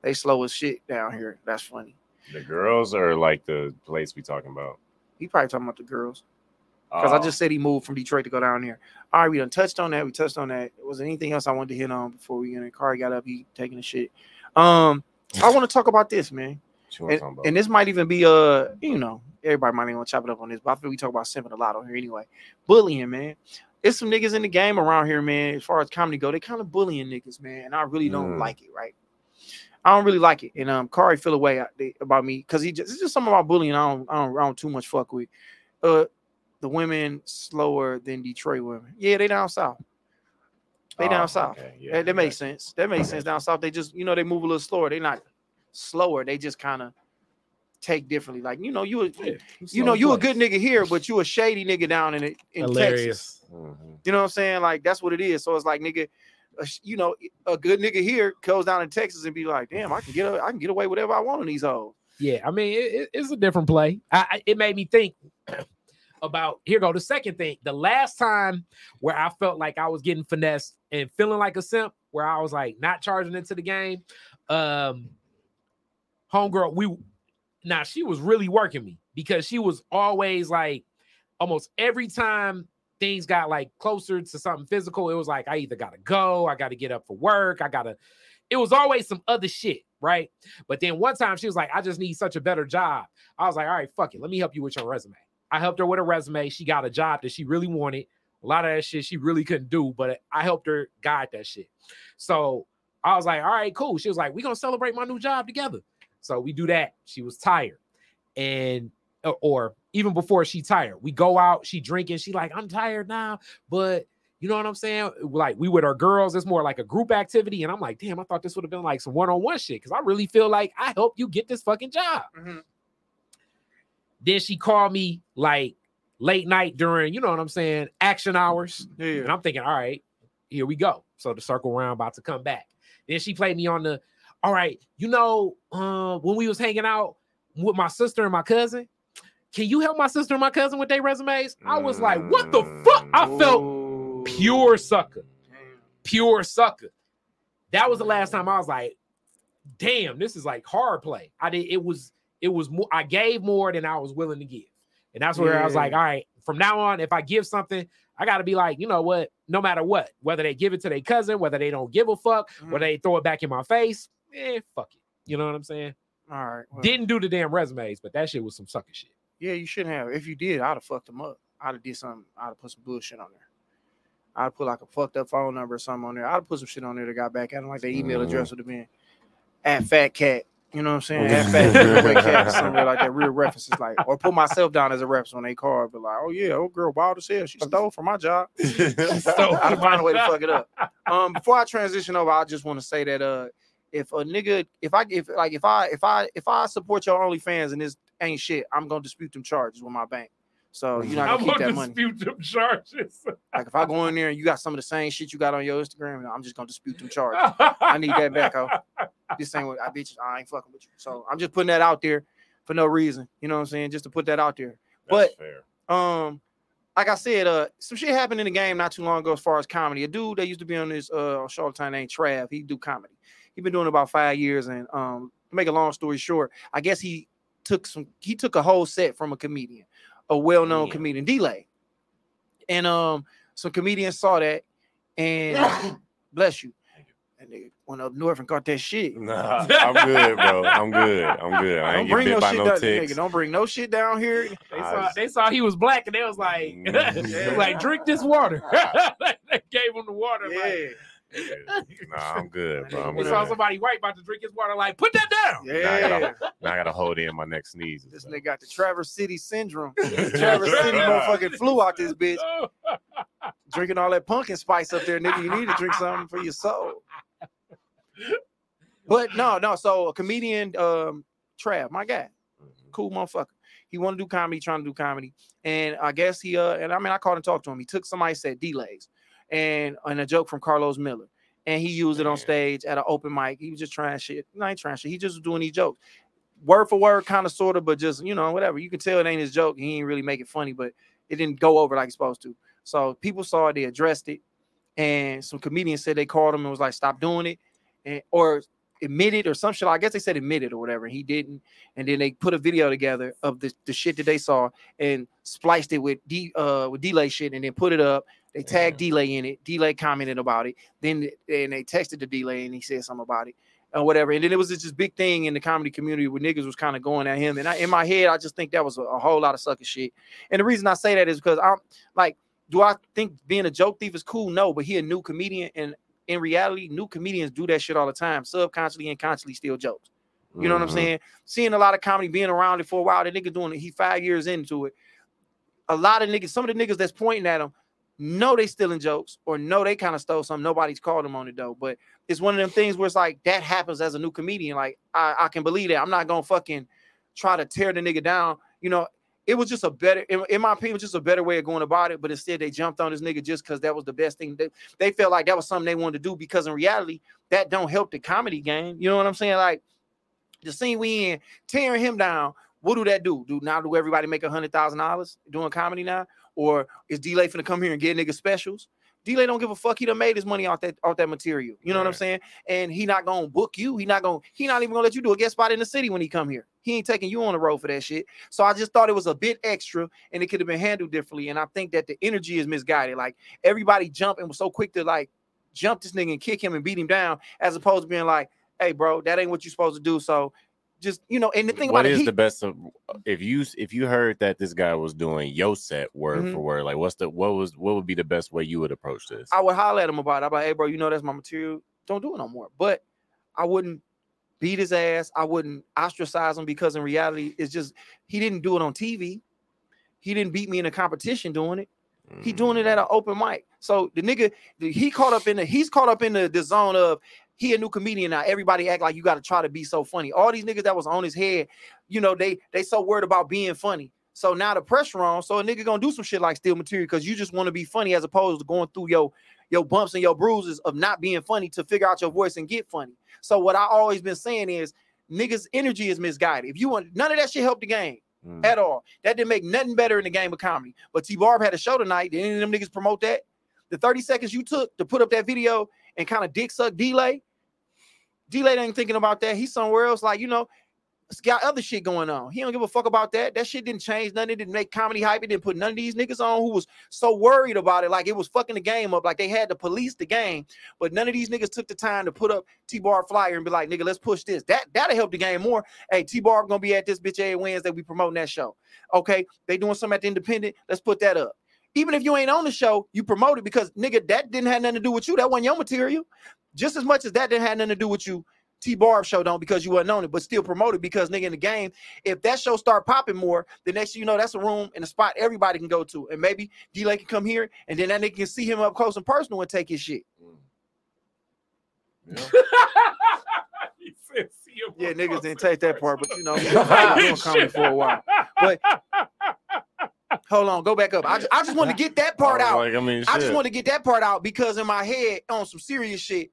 They slow as shit down here. That's funny. The girls are like the place we talking about. He probably talking about the girls because I Oh, just said he moved from Detroit to go down there. All right, we done touched on that. We touched on that. Was there anything else I wanted to hit on before we get in? Car got up, he taking the shit. Um, I want to talk about this, man. what you wanna and, about? and this might even be uh you know everybody might even want to chop it up on this but i feel we talk about simping a lot on here anyway bullying man it's some niggas in the game around here man as far as comedy go they kind of bullying niggas man and i really don't Mm. like it right i don't really like it and um Kari feel away out about me because he just it's just something about bullying i don't, I don't i don't too much fuck with uh the women slower than detroit women yeah they down south they Oh, down south okay, yeah, that, that makes sense. That makes Okay. sense down south. They just, you know, they move a little slower. They not slower. They just kind of take differently. Like, you know, you a, Yeah, you know, you a good nigga here, but you a shady nigga down in it in Texas. Hilarious. Mhm. You know what I'm saying? Like that's what it is. So it's like nigga, a you know, a good nigga here goes down in Texas and be like, damn, I can get a, I can get away whatever I want on these hoes. Yeah, I mean, it- it, it's a different play. I, it made me think about here go the second thing. The last time where I felt like I was getting finessed and feeling like a simp, where I was like not charging into the game. Um, homegirl, we now she was really working me because she was always like almost every time things got like closer to something physical, it was like I either gotta go, I gotta get up for work, I gotta. It was always some other shit, right? But then one time she was like, I just need such a better job. I was like, all right, fuck it. Let me help you with your resume. I helped her with a resume. She got a job that she really wanted. A lot of that shit she really couldn't do, but I helped her guide that shit. So I was like, all right, cool. She was like, we're gonna celebrate my new job together. So we do that. She was tired. And or- even before she tired, we go out, she drinking, she like, I'm tired now, but you know what I'm saying? Like we with our girls, it's more like a group activity. And I'm like, damn, I thought this would have been like some one-on-one shit. Cause I really feel like I helped you get this fucking job. Mm-hmm. Then she called me like late night during, you know what I'm saying, action hours. And I'm thinking, all right, here we go. So the circle round about to come back. Then she played me on the, all right, you know, uh, when we was hanging out with my sister and my cousin, can you help my sister and my cousin with their resumes? I was like, what the fuck? I felt Ooh. pure sucker, pure sucker. That was the last time I was like, damn, this is like hard play. I did it was it was more I gave more than I was willing to give. And that's where I was like, all right, from now on, if I give something, I gotta be like, you know what, no matter what, whether they give it to their cousin, whether they don't give a fuck, Mhm. whether they throw it back in my face, eh, fuck it. You know what I'm saying? All right. well, Didn't do the damn resumes, but that shit was some sucker shit. Yeah, you shouldn't have. If you did, I'd have fucked them up. I'd have did something. I'd have put some bullshit on there. I'd put like a fucked up phone number or something on there. I'd have put some shit on there that got back at them. Like their email Mhm. address would have been at Fat Cat. You know what I'm saying? At Fat Cat, cat, something like that. Real references, like or put myself down as a reference on they card. But like, oh yeah, old girl wild as hell. She stole from my job. So I'd find a way to fuck it up. Um, before I transition over, I just want to say that uh, if a nigga, if I if like if I if I if I support your OnlyFans and this ain't shit, I'm gonna dispute them charges with my bank. So you're not I'm gonna keep gonna that money. dispute them charges. Like if I go in there and you got some of the same shit you got on your Instagram, I'm just gonna dispute them charges. I need that back, ho. This ain't what I bitch. I ain't fucking with you. So I'm just putting that out there for no reason. You know what I'm saying? Just to put that out there. That's But- fair. Um, like I said, uh, some shit happened in the game not too long ago as far as comedy. A dude that used to be on this uh on Charlottetown named Trav, he do comedy. He been doing it about five years, and um, to make a long story short, I guess he took some he took a whole set from a comedian, a well-known Damn. comedian, Delay. And um, some comedians saw that, and bless you. And they went up north and caught that shit. Nah, I'm good, bro. I'm good. I'm good. I Don't ain't get bring no by shit no down, nigga. Don't bring no shit down here. They saw, they saw he was black and they was like, Mm. like drink this water. they gave him the water. Like, Yeah, Nah, I'm good, bro. I'm they good. saw somebody white about to drink his water. Like, put that down. Now I yeah. gotta, now I gotta hold in my next sneeze. This nigga got the Traverse City syndrome. Traverse City motherfucking flew out this bitch. Drinking all that pumpkin spice up there, nigga. You need to drink something for your soul. But no, no. So a comedian, um, Trav, my guy, cool motherfucker. He want to do comedy, trying to do comedy, and I guess he uh, and I mean I called and talked to him. He took somebody said delays, and and a joke from Carlos Miller, and he used it on stage at an open mic. He was just trying shit. No, I ain't trying shit. He just was doing these jokes. word for word, kind of sort of, but just you know, whatever. You can tell it ain't his joke. He ain't really make it funny, but it didn't go over like it's supposed to. So people saw it, they addressed it, and some comedians said they called him and was like, "Stop doing it," and or admitted or some shit. I guess they said admitted or whatever. He didn't, and then they put a video together of the, the shit that they saw and spliced it with D uh with delay shit, and then put it up. They tagged delay in it. Delay commented about it. Then and they texted the delay and he said something about it or whatever. And then it was just this big thing in the comedy community where niggas was kind of going at him. And I, in my head, I just think that was a, a whole lot of sucker shit. And the reason I say that is because I'm like, do I think being a joke thief is cool? No, but he a new comedian, and in reality, new comedians do that shit all the time, subconsciously and consciously steal jokes. You know what I'm Mhm. saying? Seeing a lot of comedy, being around it for a while, the nigga doing it, he five years into it. A lot of niggas, some of the niggas that's pointing at him know they stealing jokes or know they kind of stole something. Nobody's called them on it though. But it's one of them things where it's like that happens as a new comedian. Like I, I can believe that. I'm not gonna fucking try to tear the nigga down. You know, it was just a better, in, in my opinion, just a better way of going about it. But instead, they jumped on this nigga just because that was the best thing. They, they felt like that was something they wanted to do because in reality, that don't help the comedy game. You know what I'm saying? Like the scene we in, tearing him down. What do that do? Do now do everybody make a hundred thousand dollars doing comedy now, or is Delay finna come here and get nigga specials? Delay don't give a fuck. He done made his money off that off that material. You know what I'm saying? And he not gonna book you. He not gonna. He not even gonna let you do a guest spot in the city when he come here. He ain't taking you on the road for that shit. So I just thought it was a bit extra, and it could have been handled differently. And I think that the energy is misguided. Like everybody jumped and was so quick to like jump this nigga and kick him and beat him down, as opposed to being like, "Hey, bro, that ain't what you're supposed to do." So just you know, and the thing What about it, is he- the best of if you if you heard that this guy was doing yo set word Mhm. for word, like what's the what was what would be the best way you would approach this? I would holler at him about it. I'm like, hey, bro, you know that's my material. Don't do it no more. But I wouldn't beat his ass. I wouldn't ostracize him because in reality, it's just he didn't do it on TV. He didn't beat me in a competition doing it. He doing it at an open mic. So the nigga, he caught up in the he's caught up in the, the zone of he a new comedian now. Everybody act like you got to try to be so funny. All these niggas that was on his head, you know, they they so worried about being funny. So now the pressure on. So a nigga gonna do some shit like steal material because you just want to be funny as opposed to going through your your bumps and your bruises of not being funny to figure out your voice and get funny. So what I always been saying is niggas energy is misguided. If you want none of that shit help the game Mm. at all. That didn't make nothing better in the game of comedy. But T Barb had a show tonight. Did any of them niggas promote that? The 30 seconds you took to put up that video and kind of dick suck delay. Delay ain't thinking about that. He's somewhere else. Like, you know, it's got other shit going on. He don't give a fuck about that. That shit didn't change nothing. It didn't make comedy hype. It didn't put none of these niggas on who was so worried about it. Like it was fucking the game up. Like they had to police the game. But none of these niggas took the time to put up T-Bar flyer and be like, nigga, let's push this. That that'll help the game more. Hey, T-Bar gonna be at this bitch every Wednesday. We promoting that show. Okay, they doing something at the independent. Let's put that up. Even if you ain't on the show, you promote it because nigga, that didn't have nothing to do with you. That wasn't your material. Just as much as that didn't have nothing to do with you. T Barb show don't because you wasn't on it, but still promote it because nigga in the game. If that show start popping more, the next thing you know, that's a room and a spot everybody can go to, and maybe D-Lay can come here, and then that nigga can see him up close and personal and take his shit. Mm. Yeah. He said, "See you Yeah, niggas didn't take that part, but you know, I've been doing comedy for a while. But hold on, go back up. I just, I just want to get that part out. Like, I mean, I just want to get that part out because in my head, on some serious shit,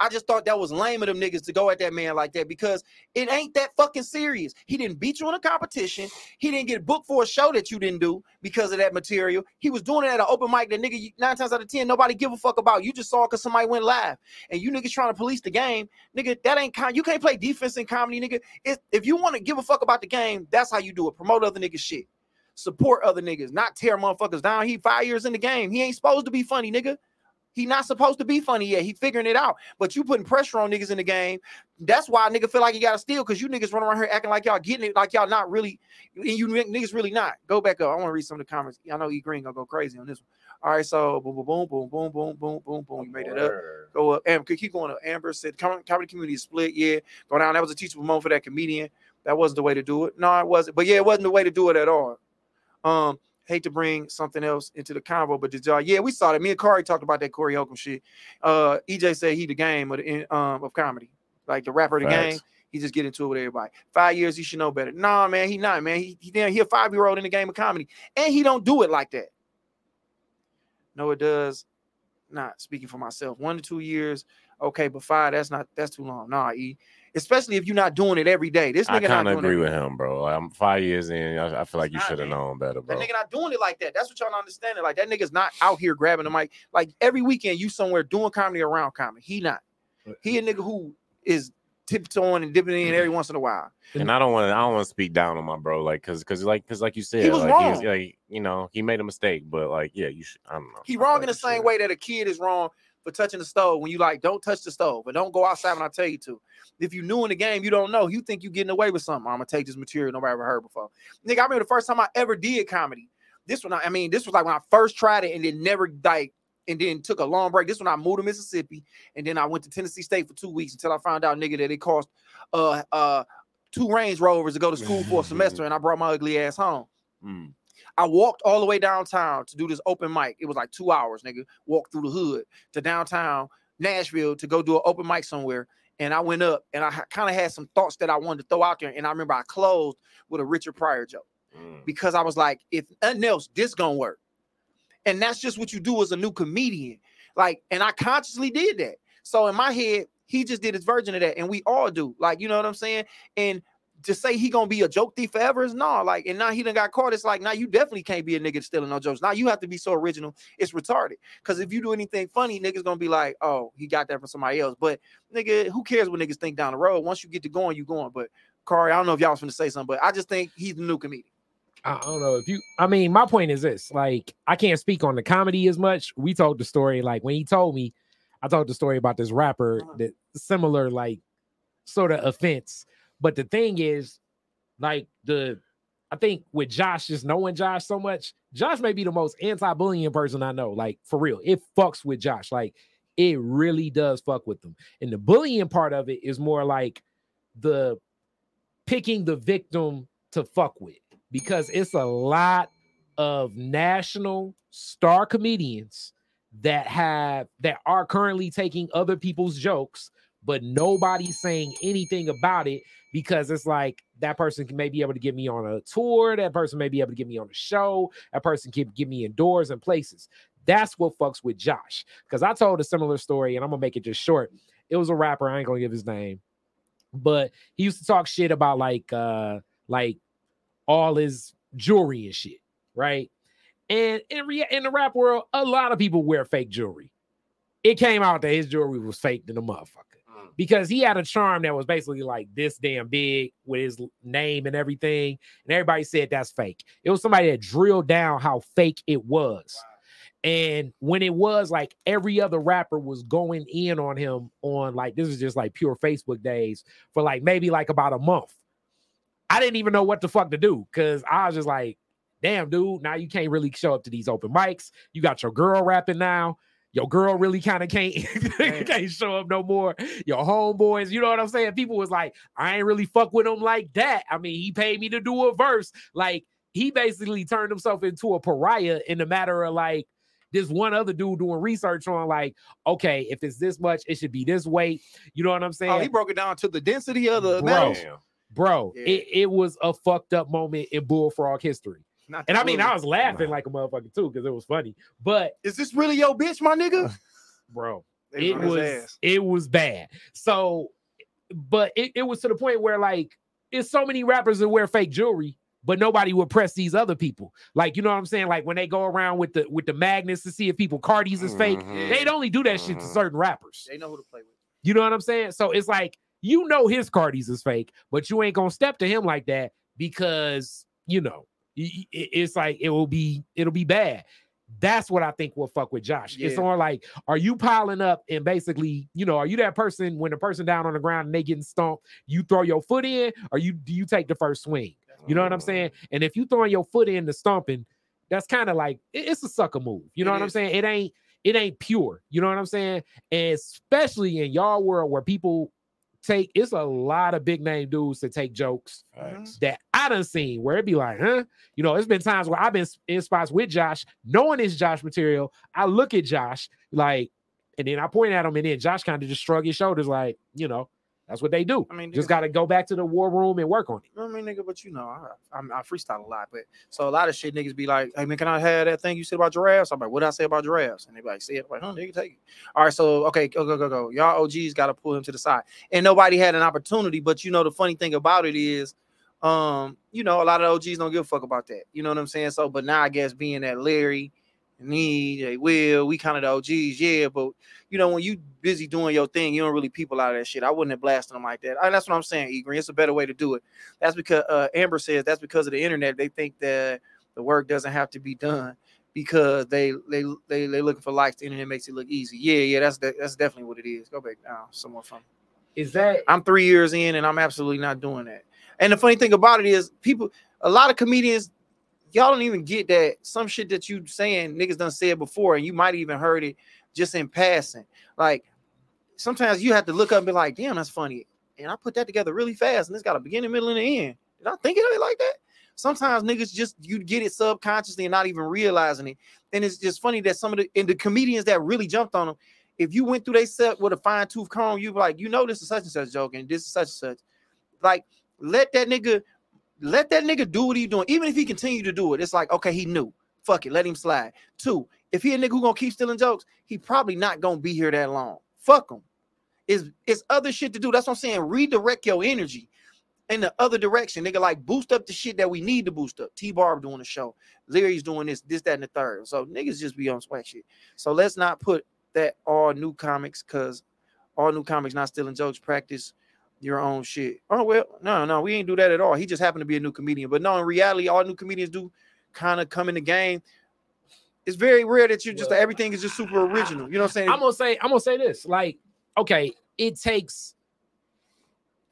I just thought that was lame of them niggas to go at that man like that because it ain't that fucking serious. He didn't beat you in a competition. He didn't get booked for a show that you didn't do because of that material. He was doing it at an open mic that nigga nine times out of ten nobody give a fuck about. You just saw because somebody went live, and you niggas trying to police the game, nigga. That ain't com- you can't play defense in comedy, nigga. If if you want to give a fuck about the game, that's how you do it. Promote other niggas shit. Support other niggas, not tear motherfuckers down. He five years in the game. He ain't supposed to be funny, nigga. He not supposed to be funny yet. He figuring it out. But you putting pressure on niggas in the game. That's why nigga feel like he gotta steal because you niggas run around here acting like y'all getting it, like y'all not really, and you niggas really not. Go back up. I want to read some of the comments. I know E Green gonna go crazy on this one. All right, so boom, boom, boom, boom, boom, boom, boom, boom, boom. You made it up. Go up. Could keep going up. Amber said com- comedy community split. Yeah, go down. That was a teachable moment for that comedian. That wasn't the way to do it. No, it wasn't. But yeah, it wasn't the way to do it at all. Um, hate to bring something else into the convo, but did y'all? Yeah, we saw that. Me and Corey talked about that Corey Holcomb shit. Uh, EJ said he the game of the um of comedy, like the rapper of the game. He just get into it with everybody. Five years, he should know better. Nah, man, he not, man. He he, he a five year old in the game of comedy, and he don't do it like that. No, it does not speaking for myself. One to two years, okay, but five, that's not that's too long. Nah, E. Especially if you're not doing it every day. This nigga not kind of doing agree it. with him, bro. I'm five years in. I, I feel like you should have known better, That nigga not doing it like that. That's what y'all not understanding. Like that nigga's not out here grabbing the mic. Like every weekend, you somewhere doing comedy around comedy. He not. He a nigga who is tiptoeing and dipping in every once in a while. And I don't want to. I don't want to speak down on my bro, like, cause, cause, like, cause, like you said, he was like, wrong. he's, like, you know, he made a mistake, but like, yeah, you should. I don't know. He wrong in the same way that a kid is wrong for touching the stove when you like don't touch the stove, but don't go outside when I tell you to. If you new in the game, you don't know. You think you getting away with something. I'm gonna take this material nobody ever heard before. Nigga, I remember the first time I ever did comedy. This one, I I mean, this was like when I first tried it and then never like and then took a long break. This one I moved to Mississippi and then I went to Tennessee State for two weeks until I found out, nigga, that it cost uh uh two Range Rovers to go to school for a semester, and I brought my ugly ass home. Mm. I walked all the way downtown to do this open mic. It was like two hours, nigga. Walked through the hood to downtown Nashville to go do an open mic somewhere. And I went up and I kind of had some thoughts that I wanted to throw out there. And I remember I closed with a Richard Pryor joke Mm. because I was like, if nothing else, this gonna work. And that's just what you do as a new comedian. Like, and I consciously did that. So in my head, he just did his version of that, and we all do. Like, you know what I'm saying? And to say he gonna be a joke thief forever is no. Like, and now he done got caught. It's like now you definitely can't be a nigga stealing no jokes. Now you have to be so original. It's retarded. Because if you do anything funny, niggas gonna be like, oh, he got that from somebody else. But nigga, who cares what niggas think down the road? Once you get to going, you going. But Corey, I don't know if y'all was gonna say something, but I just think he's the new comedian. I don't know if you. I mean, my point is this: like, I can't speak on the comedy as much. We told the story. Like when he told me, I told the story about this rapper Uh-huh. that similar, like, sort of offense. But the thing is, like the, I think with Josh, just knowing Josh so much, Josh may be the most anti-bullying person I know. Like for real, it fucks with Josh. Like it really does fuck with them. And the bullying part of it is more like the picking the victim to fuck with because it's a lot of national star comedians that have that are currently taking other people's jokes but nobody's saying anything about it because it's like that person may be able to get me on a tour that person may be able to get me on a show that person can get me indoors and places that's what fucks with josh because i told a similar story and i'm gonna make it just short it was a rapper i ain't gonna give his name but he used to talk shit about like uh like all his jewelry and shit, right? And in rea- in the rap world, a lot of people wear fake jewelry. It came out that his jewelry was fake than a motherfucker. Because he had a charm that was basically like this damn big with his name and everything, and everybody said that's fake. It was somebody that drilled down how fake it was. And when it was like every other rapper was going in on him on like this is just like pure Facebook days for like maybe like about a month. I didn't even know what the fuck to do because I was just like, damn, dude, now you can't really show up to these open mics. You got your girl rapping now. Your girl really kind of can't, can't show up no more. Your homeboys, you know what I'm saying? People was like, I ain't really fuck with him like that. I mean, he paid me to do a verse. Like, he basically turned himself into a pariah in the matter of like this one other dude doing research on like, okay, if it's this much, it should be this weight. You know what I'm saying? Oh, he broke it down to the density of the Bro. Damn. bro Yeah. it, it was a fucked up moment in bullfrog history Not and i mean blue. i was laughing like a motherfucker too because it was funny but is this really your bitch, my nigga? bro it was it was bad so but it, it was to the point where like it's so many rappers that wear fake jewelry but nobody would press these other people like you know what i'm saying like when they go around with the with the magnets to see if people cardies is fake Mhm. they'd only do that shit to Mhm. certain rappers They know who to play with. You know what I'm saying? So it's like you know his Cardi's is fake, but you ain't gonna step to him like that because you know y- y- it- it's like it will be it'll be bad. That's what I think will fuck with Josh. It's Yeah. on like, are you piling up and basically, you know, are you that person when the person down on the ground and they getting stomped, you throw your foot in, or you do you take the first swing? You know what I'm saying? Oh. And if you throwing your foot in the stomping, that's kind of like it- it's a sucker move. You know It what I'm saying? It ain't it ain't pure. You know what I'm saying? And especially in y'all world where people take it's a lot of big name dudes to take jokes Facts. Mm-hmm. that I done seen where it'd be like, huh? You know, it's been times where I've been in spots with Josh, knowing it's Josh material. I look at Josh like, and then I point at him, and then Josh kind of just shrug his shoulders, like, you know, That's what they do. I mean, Just got to go back to the war room and work on it. I mean, nigga, but you know, I, I, I freestyle a lot, but so a lot of shit niggas be like, "Hey man, can I have that thing you said about giraffes?" I'm like, "What did I say about giraffes?" And they be like, "Say it." I'm like, "Huh, nigga, take it." All right, so okay, go go go go. Y'all OGs got to pull him to the side, and nobody had an opportunity. But you know, the funny thing about it is, um, you know, a lot of OGs don't give a fuck about that. You know what I'm saying? So, but now I guess being that Larry, me, they will, we kind of the OGs, yeah. But you know, when you busy doing your thing, you don't really people out of that shit. I wouldn't have blasted them like that. And that's what I'm saying, E Green. It's a better way to do it. That's because uh, Amber says that's because of the internet. They think that the work doesn't have to be done because they they they they looking for likes. The internet makes it look easy. Yeah, yeah, that's de- that's definitely what it is. Go back now, somewhere from. Is that I'm three years in, and I'm absolutely not doing that. And the funny thing about it is, people, a lot of comedians, y'all don't even get that some shit that you saying niggas done said before, and you might even heard it just in passing. Like sometimes you have to look up and be like, damn, that's funny. And I put that together really fast, and it's got a beginning, middle, and an end. Did I think of it like that? Sometimes niggas just you get it subconsciously and not even realizing it. And it's just funny that some of the and the comedians that really jumped on them, if you went through they set with a fine tooth comb, you be like, you know, this is such and such joke, and this is such and such. Like, let that nigga, let that nigga do what he doing. Even if he continue to do it, it's like, okay, he knew. Fuck it, let him slide. Two, if he a nigga who gonna keep stealing jokes, he probably not gonna be here that long. Fuck him. It's it's other shit to do. That's what I'm saying. Redirect your energy in the other direction. Nigga, like boost up the shit that we need to boost up. T Barb doing the show. Larry's doing this, this, that, and the third. So niggas just be on swag shit. So let's not put that all new comics because all new comics not stealing jokes. Practice your own shit. Oh well, no, no, we ain't do that at all. He just happened to be a new comedian. But no, in reality, all new comedians do kind of come in the game. It's very rare that you're just Well, everything is just super original. You know what I'm saying? I'm gonna say I'm gonna say this. Like, okay, it takes.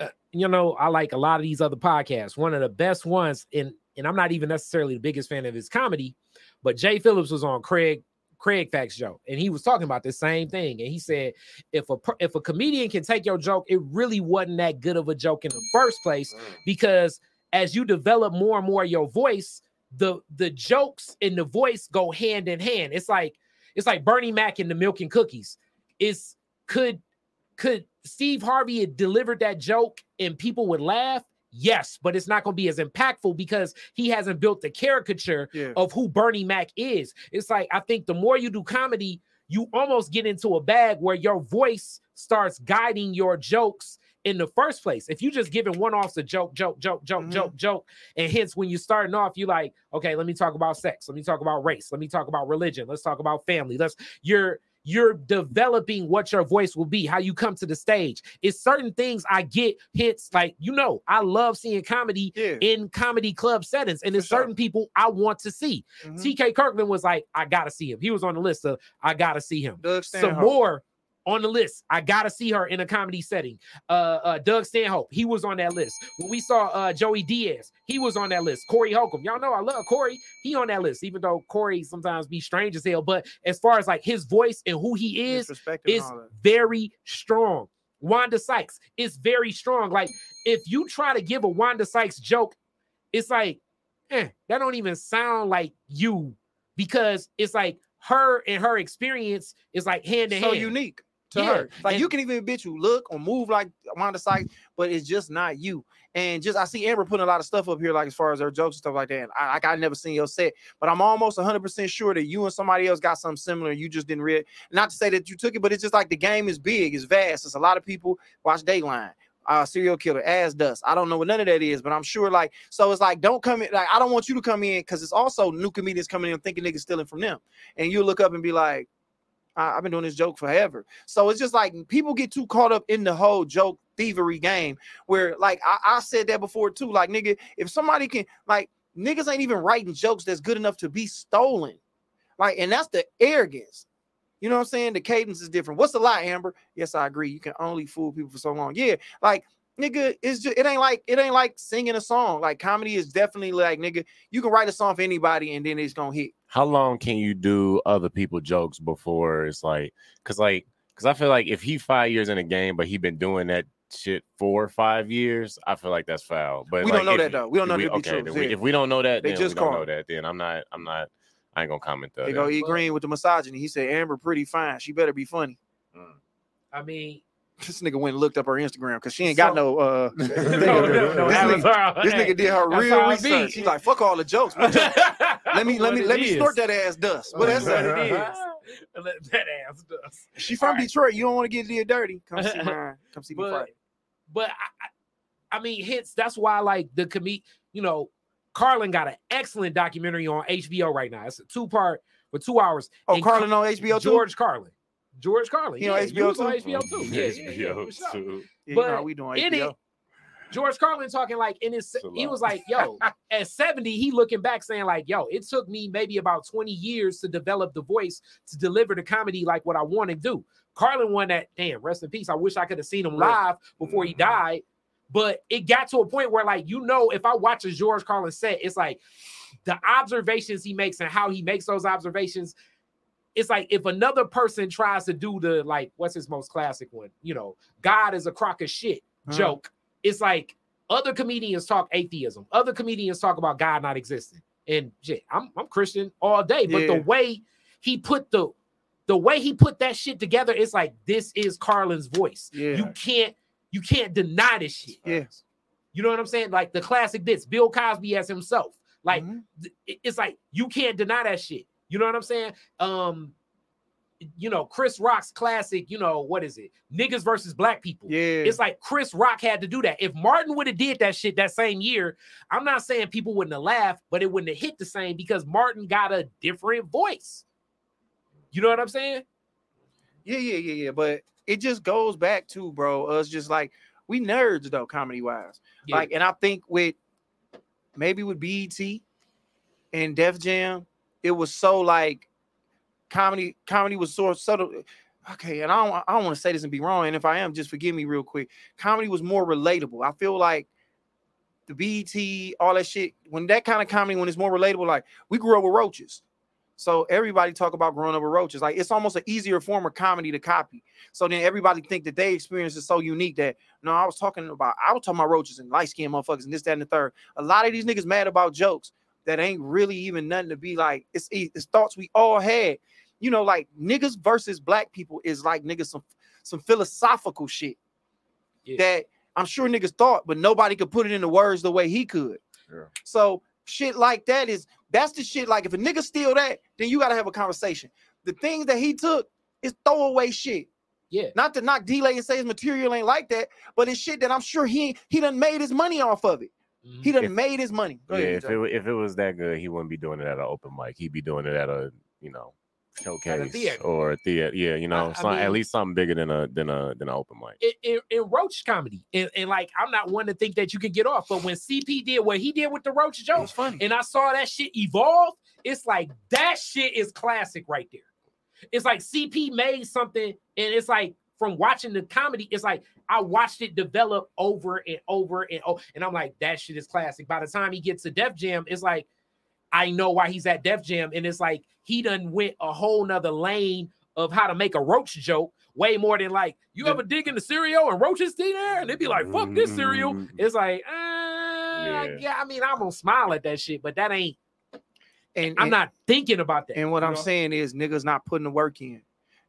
uh, you know, I like a lot of these other podcasts. One of the best ones, and and I'm not even necessarily the biggest fan of his comedy, but Jay Phillips was on Craig Craig Facts show, and he was talking about the same thing. And he said, if a if a comedian can take your joke, it really wasn't that good of a joke in the first place mm. because as you develop more and more your voice, the the jokes and the voice go hand in hand. It's like it's like Bernie Mac and the milk and cookies. Is could could Steve Harvey had delivered that joke and people would laugh? Yes, but it's not going to be as impactful because he hasn't built the caricature yeah. of who Bernie Mac is. It's like I think the more you do comedy, you almost get into a bag where your voice starts guiding your jokes in the first place. If you just giving one offs a joke, joke, joke, joke, Mhm. joke, joke, and hence when you're starting off, you like, okay, let me talk about sex, let me talk about race, let me talk about religion, let's talk about family. Let's you're you're developing what your voice will be, how you come to the stage. It's certain things I get hits like you know, I love seeing comedy Yeah. in comedy club settings, and For there's sure. certain people I want to see. Mhm. TK Kirkland was like, I gotta see him. He was on the list of I gotta see him. Some more on the list. I gotta see her in a comedy setting. Uh, uh Doug Stanhope, he was on that list. When we saw uh Joey Diaz, he was on that list. Corey Holcomb, y'all know I love Corey. He on that list, even though Corey sometimes be strange as hell. But as far as like his voice and who he is, is very strong. Wanda Sykes is very strong. Like if you try to give a Wanda Sykes joke, it's like, eh, that don't even sound like you because it's like her and her experience is like hand so hand. unique to Yeah, her. Like and- you can even bitch you look or move like Wanda Sykes, but it's just not you. And just I see Amber putting a lot of stuff up here, like as far as her jokes and stuff like that. And I like I never seen your set, but I'm almost 100 percent sure that you and somebody else got something similar. You just didn't read. Not to say that you took it, but it's just like the game is big, it's vast. It's a lot of people watch Dateline. Uh, serial killer, as dust. I don't know what none of that is, but I'm sure like so. It's like don't come in. Like I don't want you to come in because it's also new comedians coming in thinking niggas stealing from them, and you look up and be like, I, I've been doing this joke forever. So it's just like people get too caught up in the whole joke thievery game where like I, I said that before too. Like nigga, if somebody can like niggas ain't even writing jokes that's good enough to be stolen. Like, and that's the arrogance. You know what I'm saying? The cadence is different. What's the lie, Amber? Yes, I agree. You can only fool people for so long. Yeah, like nigga, it's just it ain't like it ain't like singing a song. Like comedy is definitely like nigga, you can write a song for anybody and then it's gonna hit. How long can you do other people jokes before it's like, cause like, cause I feel like if he five years in a game, but he been doing that shit for five years, I feel like that's foul. But We like, don't know if- that, though. We don't know if that okay, true. then we- if we don't know that, They then just we don't know that. Then I'm not, I'm not, I ain't gonna comment though. They go then. eat green with the misogyny. He said Amber pretty fine. She better be funny. Mm. I mean, This nigga went and looked up her Instagram because she ain't got So- no uh no, this no, no, this nigga- this nigga did her that's real how it be. research. He's like, fuck all the jokes. let me let me let me is. snort that ass dust. What That's that? it is. Let that ass dust. She from right. Detroit. You don't want to get did dirty. Come see mine. Come see me But fight. but I, I, mean, hence that's why like the commit, you know, Carlin got an excellent documentary on HBO right now. It's a two part for two hours. Oh, and Carlin on HBO too. George Carlin. George Carlin. He on yeah, HBO was on too? HBO too. Yeah, yeah, yeah, HBO sure. too. Yeah, you know but how we doing in HBO. it, George Carlin talking like in his he was like, yo, at 70, he looking back saying, like, yo, it took me maybe about 20 years to develop the voice to deliver the comedy like what I want to do. Carlin won that, damn, rest in peace. I wish I could have seen him live before he died. But it got to a point where, like, you know, if I watch a George Carlin set, it's like the observations he makes and how he makes those observations. It's like if another person tries to do the like, what's his most classic one? You know, God is a crock of shit Uh-huh. joke. It's like other comedians talk atheism, other comedians talk about God not existing. And shit, I'm I'm Christian all day, but Yeah. the way he put the the way he put that shit together, it's like this is Carlin's voice. Yeah. You can't you can't deny this shit. Yeah. You know what I'm saying? Like the classic bits, Bill Cosby as himself. Like Mhm. th- it's like you can't deny that shit. You know what I'm saying? Um, you know, Chris Rock's classic, you know, what is it? Niggas versus black people. yeah. It's like Chris Rock had to do that. If Martin would have did that shit that same year, I'm not saying people wouldn't have laughed, but it wouldn't have hit the same because Martin got a different voice. You know what I'm saying? Yeah, yeah, yeah, yeah. But it just goes back to, bro, us just like we nerds though, comedy wise. Yeah. Like, and I think with maybe with BET and Def Jam, it was so like comedy, comedy was so subtle. Okay, and I don't I don't want to say this and be wrong. And if I am, just forgive me real quick. Comedy was more relatable. I feel like the BET, all that shit, when that kind of comedy, when it's more relatable, like we grew up with roaches. So everybody talk about growing up with roaches. Like it's almost an easier form of comedy to copy. So then everybody think that they experience is so unique that no, I was talking about I was talking about roaches and light skinned motherfuckers and this, that, and the third. A lot of these niggas mad about jokes that ain't really even nothing to be like. It's it's thoughts we all had. You know, like niggas versus black people is like niggas some some philosophical shit Yeah. that I'm sure niggas thought, but nobody could put it into words the way he could. Yeah. So shit like that is that's the shit. Like if a nigga steal that, then you gotta have a conversation. The things that he took is throwaway shit. Yeah. Not to knock delay and say his material ain't like that, but it's shit that I'm sure he he done made his money off of it. He done If- made his money. Go yeah, ahead, if it if it was that good, he wouldn't be doing it at an open mic. He'd be doing it at a you know showcase theater. or a theater. Yeah, you know, I some, at mean- least something bigger than a than a than an open mic. in, in, in Roach comedy. And, and like, I'm not one to think that you can get off, but when CP did what he did with the Roach it joke, funny. and I saw that shit evolve, it's like that shit is classic right there. It's like CP made something, and it's like from watching the comedy, it's like I watched it develop over and over and over, and I'm like, that shit is classic. By the time he gets to Def Jam, it's like I know why he's at Def Jam, and it's like he done went a whole nother lane of how to make a roach joke way more than like you ever dig in the cereal and roaches see there, and they'd be like, "Fuck this cereal." Mm. It's like, uh, Yeah. yeah. I mean, I'm gonna smile at that shit, but that ain't. And, I'm and- not thinking about that. And what I'm know? saying is niggas not putting the work in.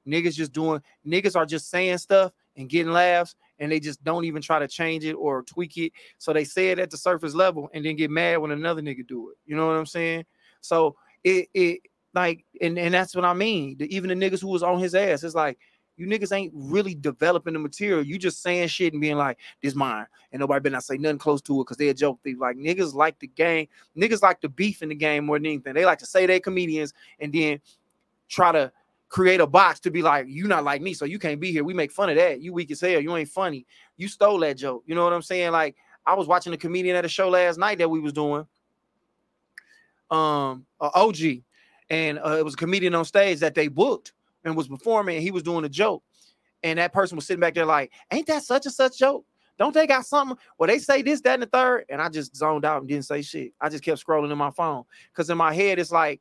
Niggas just doing niggas are just saying stuff and getting laughs and they just don't even try to change it or tweak it. So they say it at the surface level and then get mad when another nigga do it. You know what I'm saying? So it it like and, and that's what I mean. The, even the niggas who was on his ass, it's like you niggas ain't really developing the material. You just saying shit and being like, this mine. And nobody better not say nothing close to it because they're a joke thief. Like niggas like the game, niggas like the beef in the game more than anything. They like to say they comedians and then try to create a box to be like, you not like me, so you can't be here. We make fun of that. You weak as hell. You ain't funny. You stole that joke. You know what I'm saying? Like I was watching a comedian at a show last night that we was doing. Um, OG, and uh, it was a comedian on stage that they booked and was performing, and he was doing a joke, and that person was sitting back there like, "Ain't that such and such joke? Don't they got something? Well, they say this, that, and the third, and I just zoned out and didn't say shit. I just kept scrolling in my phone because in my head it's like,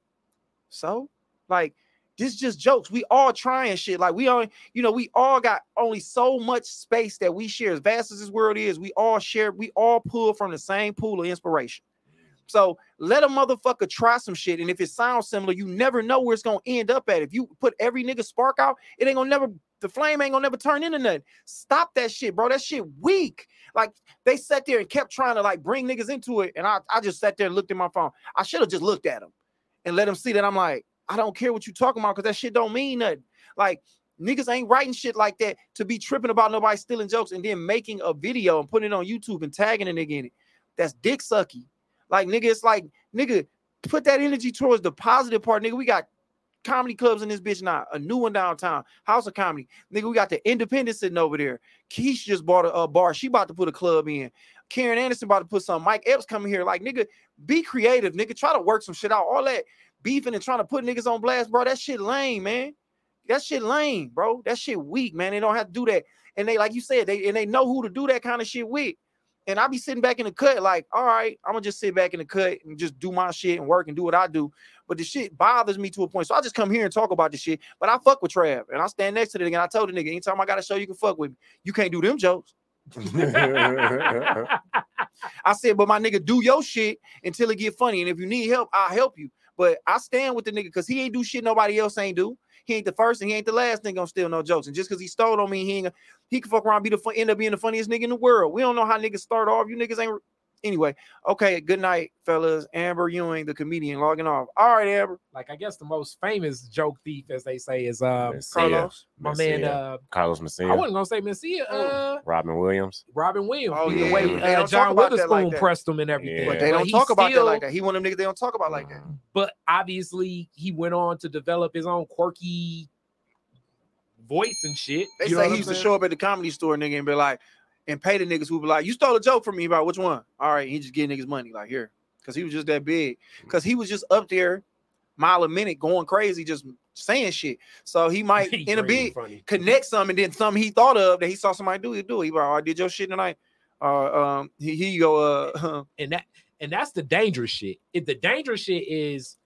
so, like this just jokes. We all trying shit. Like we all, you know, we all got only so much space that we share. As vast as this world is, we all share, we all pull from the same pool of inspiration. So let a motherfucker try some shit. And if it sounds similar, you never know where it's gonna end up at. If you put every nigga spark out, it ain't gonna never the flame ain't gonna never turn into nothing. Stop that shit, bro. That shit weak. Like they sat there and kept trying to like bring niggas into it. And I, I just sat there and looked at my phone. I should have just looked at them and let them see that I'm like, I don't care what you talking about because that shit don't mean nothing. Like niggas ain't writing shit like that to be tripping about nobody stealing jokes and then making a video and putting it on YouTube and tagging a nigga in it. That's dick sucky. Like nigga, it's like nigga, put that energy towards the positive part, nigga. We got comedy clubs in this bitch now. A new one downtown, House of Comedy. Nigga, we got the Independent sitting over there. Keish just bought a, a bar. She about to put a club in. Karen Anderson about to put some. Mike Epps coming here. Like nigga, be creative, nigga. Try to work some shit out. All that beefing and trying to put niggas on blast, bro. That shit lame, man. That shit lame, bro. That shit weak, man. They don't have to do that. And they, like you said, they and they know who to do that kind of shit with. And I be sitting back in the cut, like, all right, I'm gonna just sit back in the cut and just do my shit and work and do what I do. But the shit bothers me to a point. So I just come here and talk about the shit. But I fuck with Trav and I stand next to the nigga. And I told the nigga, anytime I got a show you can fuck with me, you can't do them jokes. I said, but my nigga, do your shit until it get funny. And if you need help, I'll help you. But I stand with the nigga because he ain't do shit nobody else ain't do. He ain't the first and he ain't the last nigga gonna steal no jokes. And just because he stole on me, he ain't he can fuck around, be the end up being the funniest nigga in the world. We don't know how niggas start off. You niggas ain't anyway. Okay, good night, fellas. Amber Ewing, the comedian, logging off. All right, Amber. Like I guess the most famous joke thief, as they say, is um Mencia. Carlos. my Mencia. man. Uh, Carlos I wasn't gonna say Mencia. Uh, Robin Williams. Robin Williams. Oh, the yeah, way uh, John Witherspoon like pressed him and everything. Yeah. But they don't he talk about that like that. He one of them niggas they don't talk about like that. But obviously, he went on to develop his own quirky voice and shit. They You know say what he I'm used to show up at the comedy store, nigga, and be like, and pay the niggas who be like, you stole a joke from me about which one? All right, he just get niggas money, like here. Cause he was just that big. Cause he was just up there, mile a minute, going crazy, just saying shit. So he might He in a bit funny. connect some and then something he thought of that he saw somebody do, he do it. He like, oh, I did your shit tonight. Uh um he- you go. Uh and that and that's the dangerous shit. If the dangerous shit is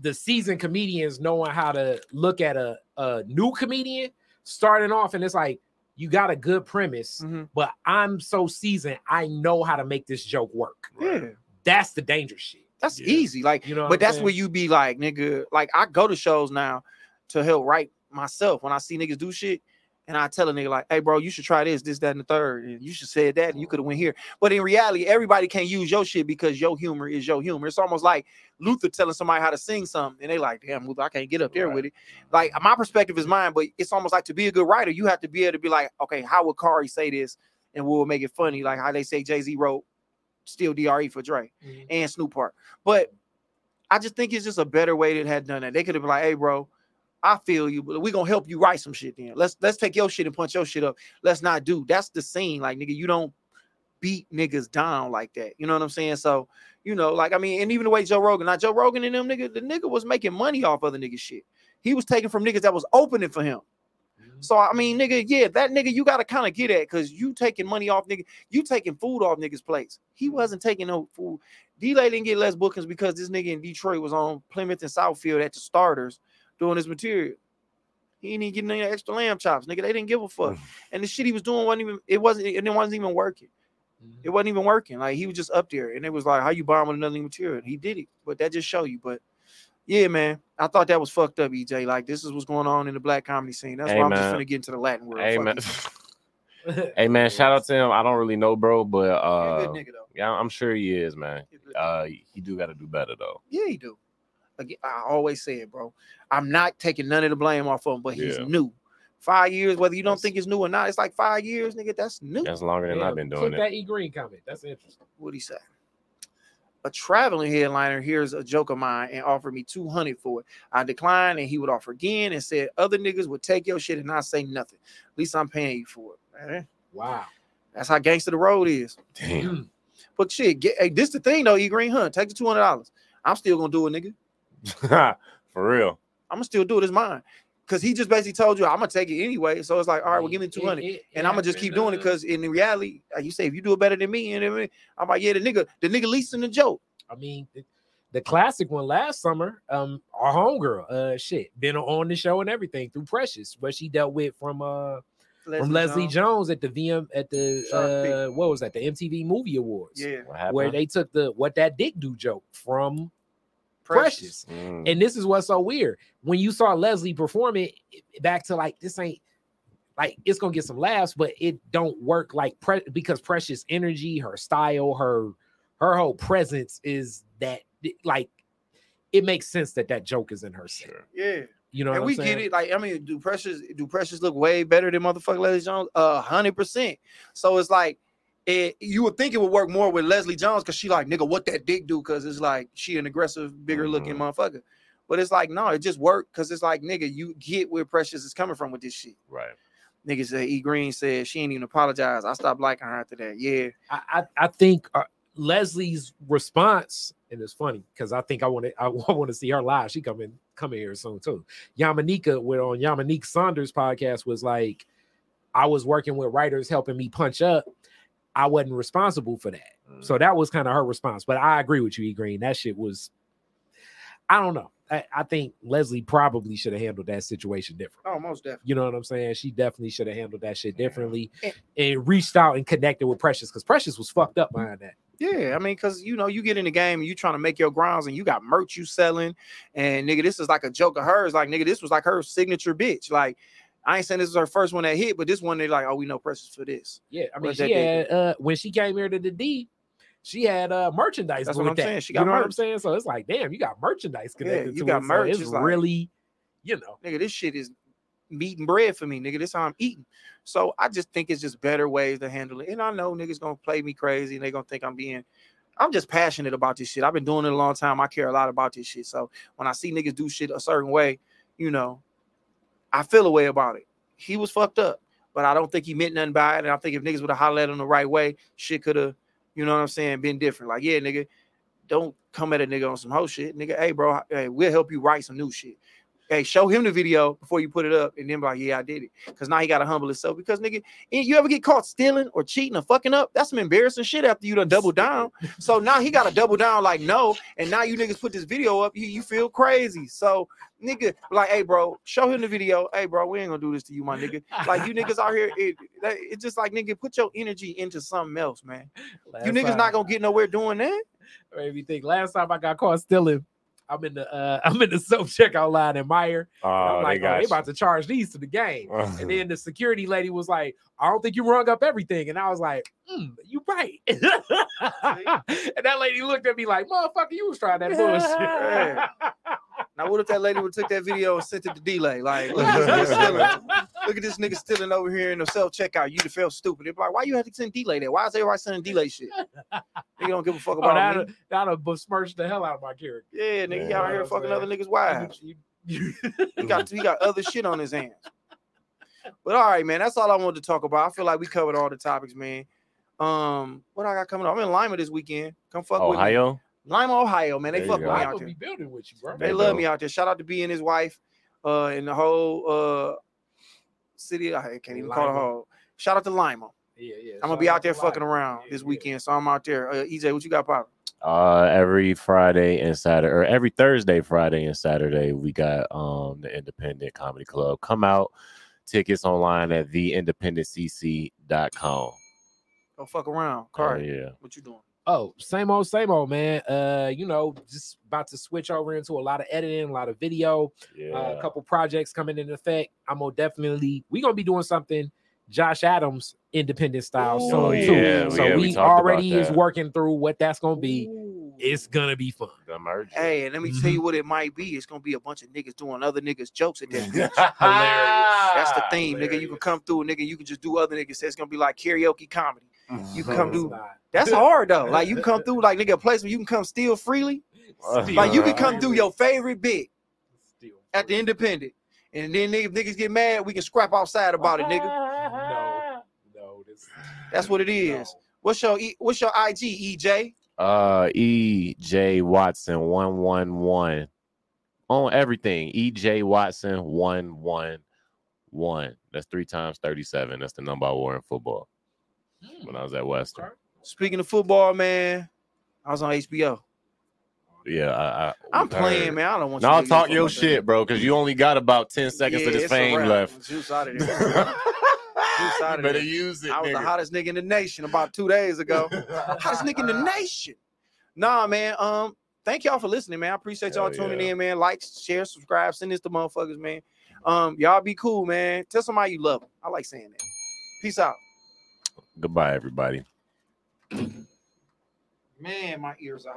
the seasoned comedians knowing how to look at a, a new comedian starting off, and it's like you got a good premise, mhm. but I'm so seasoned, I know how to make this joke work. yeah. That's the dangerous shit. That's Yeah. easy. Like You know, but I'm that's saying? where you be like, nigga. Like I go to shows now to help write myself when I see niggas do shit, and I tell a nigga like, "Hey, bro, you should try this, this, that, and the third, and you should say that, and you could have went here." But in reality, everybody can't use your shit because your humor is your humor. It's almost like Luther telling somebody how to sing something, and they like, "Damn, Luther, I can't get up there Right. with it." Like my perspective is mine, but it's almost like to be a good writer, you have to be able to be like, "Okay, how would Kari say this?" And we'll make it funny, like how they say Jay Z wrote "Still Dre" for Dre Mhm. and Snoop Park. But I just think it's just a better way to have done that. They could have been like, "Hey, bro, I feel you, but we gonna help you write some shit. Then let's let's take your shit and punch your shit up. Let's not do. That's the scene, like nigga. You don't beat niggas down like that. You know what I'm saying? So you know, like I mean, and even the way Joe Rogan, not Joe Rogan and them nigga, the nigga was making money off other niggas shit. He was taking from niggas that was opening for him. Mhm. So I mean, nigga, yeah, that nigga you gotta kind of get at because you taking money off nigga, you taking food off niggas' plates. He wasn't taking no food. D-Lay didn't get less bookings because this nigga in Detroit was on Plymouth and Southfield at the starters doing his material. He didn't even get any extra lamb chops, nigga. They didn't give a fuck. And the shit he was doing wasn't even it wasn't it wasn't even working. Mhm. It wasn't even working. Like he was just up there, and it was like, how you bomb with another material? And he did it, but that just show you. But yeah, man, I thought that was fucked up, EJ. Like this is what's going on in the black comedy scene. That's Hey, why I'm just gonna get into the Latin world. Hey man, hey man, shout out to him. I don't really know, bro, but He a uh, good nigga though. yeah, I'm sure he is, man. He a good Uh, he do got to do better though. yeah, he do. Again, I always say it, bro. I'm not taking none of the blame off of him, but he's Yeah. new. Five years, whether you don't That's- think it's new or not, it's like five years, nigga. That's new. That's longer than Yeah, I've been click doing it. that E Green comment. That's interesting. What'd he say? A traveling headliner hears a joke of mine and offered me 200 for it. I declined and he would offer again and said other niggas would take your shit and not say nothing. At least I'm paying you for it. Man, Wow. that's how gangster the road is. Damn. But shit, get, hey, this the thing though, E Green Hunt. Take the $200. I'm still gonna do it, nigga. For real. I'm gonna still do it. It's mine. Cause he just basically told you I'm gonna take it anyway. So it's like, all right, well, give me 200. it- it and I'm gonna just keep doing it uh, because in reality, like you say, if you do it better than me, and everything, I'm like, yeah, the nigga, the nigga leasing the joke. I mean, the, the classic one last summer, um, our homegirl, uh, shit, been on the show and everything through Precious, what she dealt with from uh from Leslie Jones. at the VM at the uh, what was that? The MTV Movie Awards. Yeah, Where they took the what that dick do joke from Precious. Mm. And this is what's so weird. When you saw Leslie perform it, it- back to like this ain't like it's gonna get some laughs, but it don't work like pre- because Precious energy, her style, her her whole presence is that like it makes sense that that joke is in her set. Sure. Yeah, You know, and what we I'm saying? get it. Like, I mean, do Precious do Precious look way better than motherfucking Leslie Jones? A hundred percent. So it's like, it, you would think it would work more with Leslie Jones because she like, nigga, what that dick do? Because it's like she an aggressive, bigger looking Mhm. motherfucker. But it's like, no, it just worked because it's like, nigga, you get where Precious is coming from with this shit. Right. Nigga said E Green said she ain't even apologize. I stopped liking her after that. Yeah, I, I, I think uh, Leslie's response, and it's funny because I think I want to I want to see her live. She coming coming here soon too. Yamaneika with on Yamaneika Saunders podcast was like, I was working with writers helping me punch up. I wasn't responsible for that. Mm. So that was kind of her response. But I agree with you, E Green. That shit was, I don't know. I, I think Leslie probably should have handled that situation different. oh, most definitely. You know what I'm saying? She definitely should have handled that shit differently And- and reached out and connected with Precious because Precious was fucked up behind that. Yeah, I mean, cause you know, you get in the game and you trying to make your grounds and you got merch you selling, and nigga, this is like a joke of hers. Like, nigga, this was like her signature bitch. Like, I ain't saying this is her first one that hit, but this one they like, oh, we know Precious for this. Yeah, I mean, she had uh when she came here to the D, she had uh merchandise. That's what I'm that. saying. She you got know what I'm saying? So it's like, damn, you got merchandise connected. you to got it. merch. So it's It's like- really, you know, Nigga, this shit is meat and bread for me, nigga. This how I'm eating. So I just think it's just better ways to handle it. And I know niggas gonna play me crazy and they gonna think I'm being. I'm just passionate about this shit. I've been doing it a long time. I care a lot about this shit. So when I see niggas do shit a certain way, you know, I feel a way about it. He was fucked up, but I don't think he meant nothing by it. And I think if niggas would have hollered at him the right way, shit could have, you know what I'm saying, been different. Like, yeah, nigga, don't come at a nigga on some hoe shit. Nigga, hey, bro, hey, we'll help you write some new shit. Hey, show him the video before you put it up, and then be like, yeah, I did it. Because now he gotta humble himself. Because nigga, you ever get caught stealing or cheating or fucking up? That's some embarrassing shit after you done double down. So now he gotta double down, like no. And now you niggas put this video up, you, you feel crazy. So nigga, like, hey, bro, show him the video. Hey, bro, we ain't gonna do this to you, my nigga. Like you niggas out here, it, it's just like nigga, put your energy into something else, man. Last You niggas time- not gonna get nowhere doing that. made me think. Last time I got caught stealing, I'm in the uh I'm in the self checkout line at Meijer. Oh, I'm they like, oh, they about to charge these to the game. And then the security lady was like, I don't think you rung up everything. And I was like, mm, you right. and that lady looked at me like, motherfucker, you was trying that bullshit. Now, what if that lady would took that video and sent it to delay? Like, look at this nigga stealing. Look at this nigga stealing over here in the self checkout. You'd have felt stupid. They'd be like, why you have to send delay there? Why is everybody sending delay shit? Nigga don't give a fuck Oh, about that'd, me. that'd besmirch the hell out of my character. Yeah, nigga, Yeah, out here fucking right. other niggas' wives. You- you- He got he got other shit on his hands. But all right, man, that's all I wanted to talk about. I feel like we covered all the topics, man. Um, what I got coming up? I'm in Lima this weekend. Come fuck with me. Ohio. Lima, Ohio, man. They There fuck with me out there. be building with you, bro. They They love me out there. Shout out to B and his wife, uh, in the whole uh city. I can't even call it whole. Shout out to Lima. Yeah, yeah. I'm gonna be out there fucking around this weekend, so I'm out there. Uh, EJ, what you got popping? Uh, every Friday and Saturday, or every Thursday, Friday, and Saturday, we got um the Independent Comedy Club. Come out. Tickets online at theindependentcc.com. Go fuck around, Oh, Cardi. yeah. What you doing? Oh, same old, same old, man. Uh, you know, just about to switch over into a lot of editing, a lot of video, Yeah. uh, a couple projects coming in effect. I'm gonna definitely we gonna be doing something Josh Adams independent style Ooh, soon Oh, too. so yeah, we we, already is working through what that's gonna be. Ooh. It's gonna be fun. the merge. Hey, and let me tell Mhm. you what it might be. It's gonna be a bunch of niggas doing other niggas jokes at that bitch. Hilarious. That's the theme, nigga. You can come through, nigga. You can just do other niggas. It's gonna be like karaoke comedy. You come It's do- That's hard though. Like you can come through, like nigga, a place where you can come steal freely. Still Like you can come do your favorite bit Still at the independent, and then niggas, niggas get mad. We can scrap outside about it, nigga. No, no, this That's what it is. What's your E- what's your IG, EJ? Uh, E J Watson one one one on everything. E J Watson one one one. That's three times thirty seven. That's the number I wore in football no. When I was at Western. Speaking of football, man, I was on HBO. Yeah, I, I I'm we playing, man. I don't want. To talk your fuck about that. shit, bro, because you only got about ten seconds Yeah, of this fame left. Juice out of there. juice out of better there. use it. I was the hottest nigga in the nation about two days ago. hottest nigga in the nation. Nah, man. Um, thank y'all for listening, man. I appreciate y'all tuning yeah. in, man. Like, share, subscribe, send this to motherfuckers, man. Um, y'all be cool, man. Tell somebody you love them. I like saying that. Peace out. Goodbye, everybody. Man, my ears are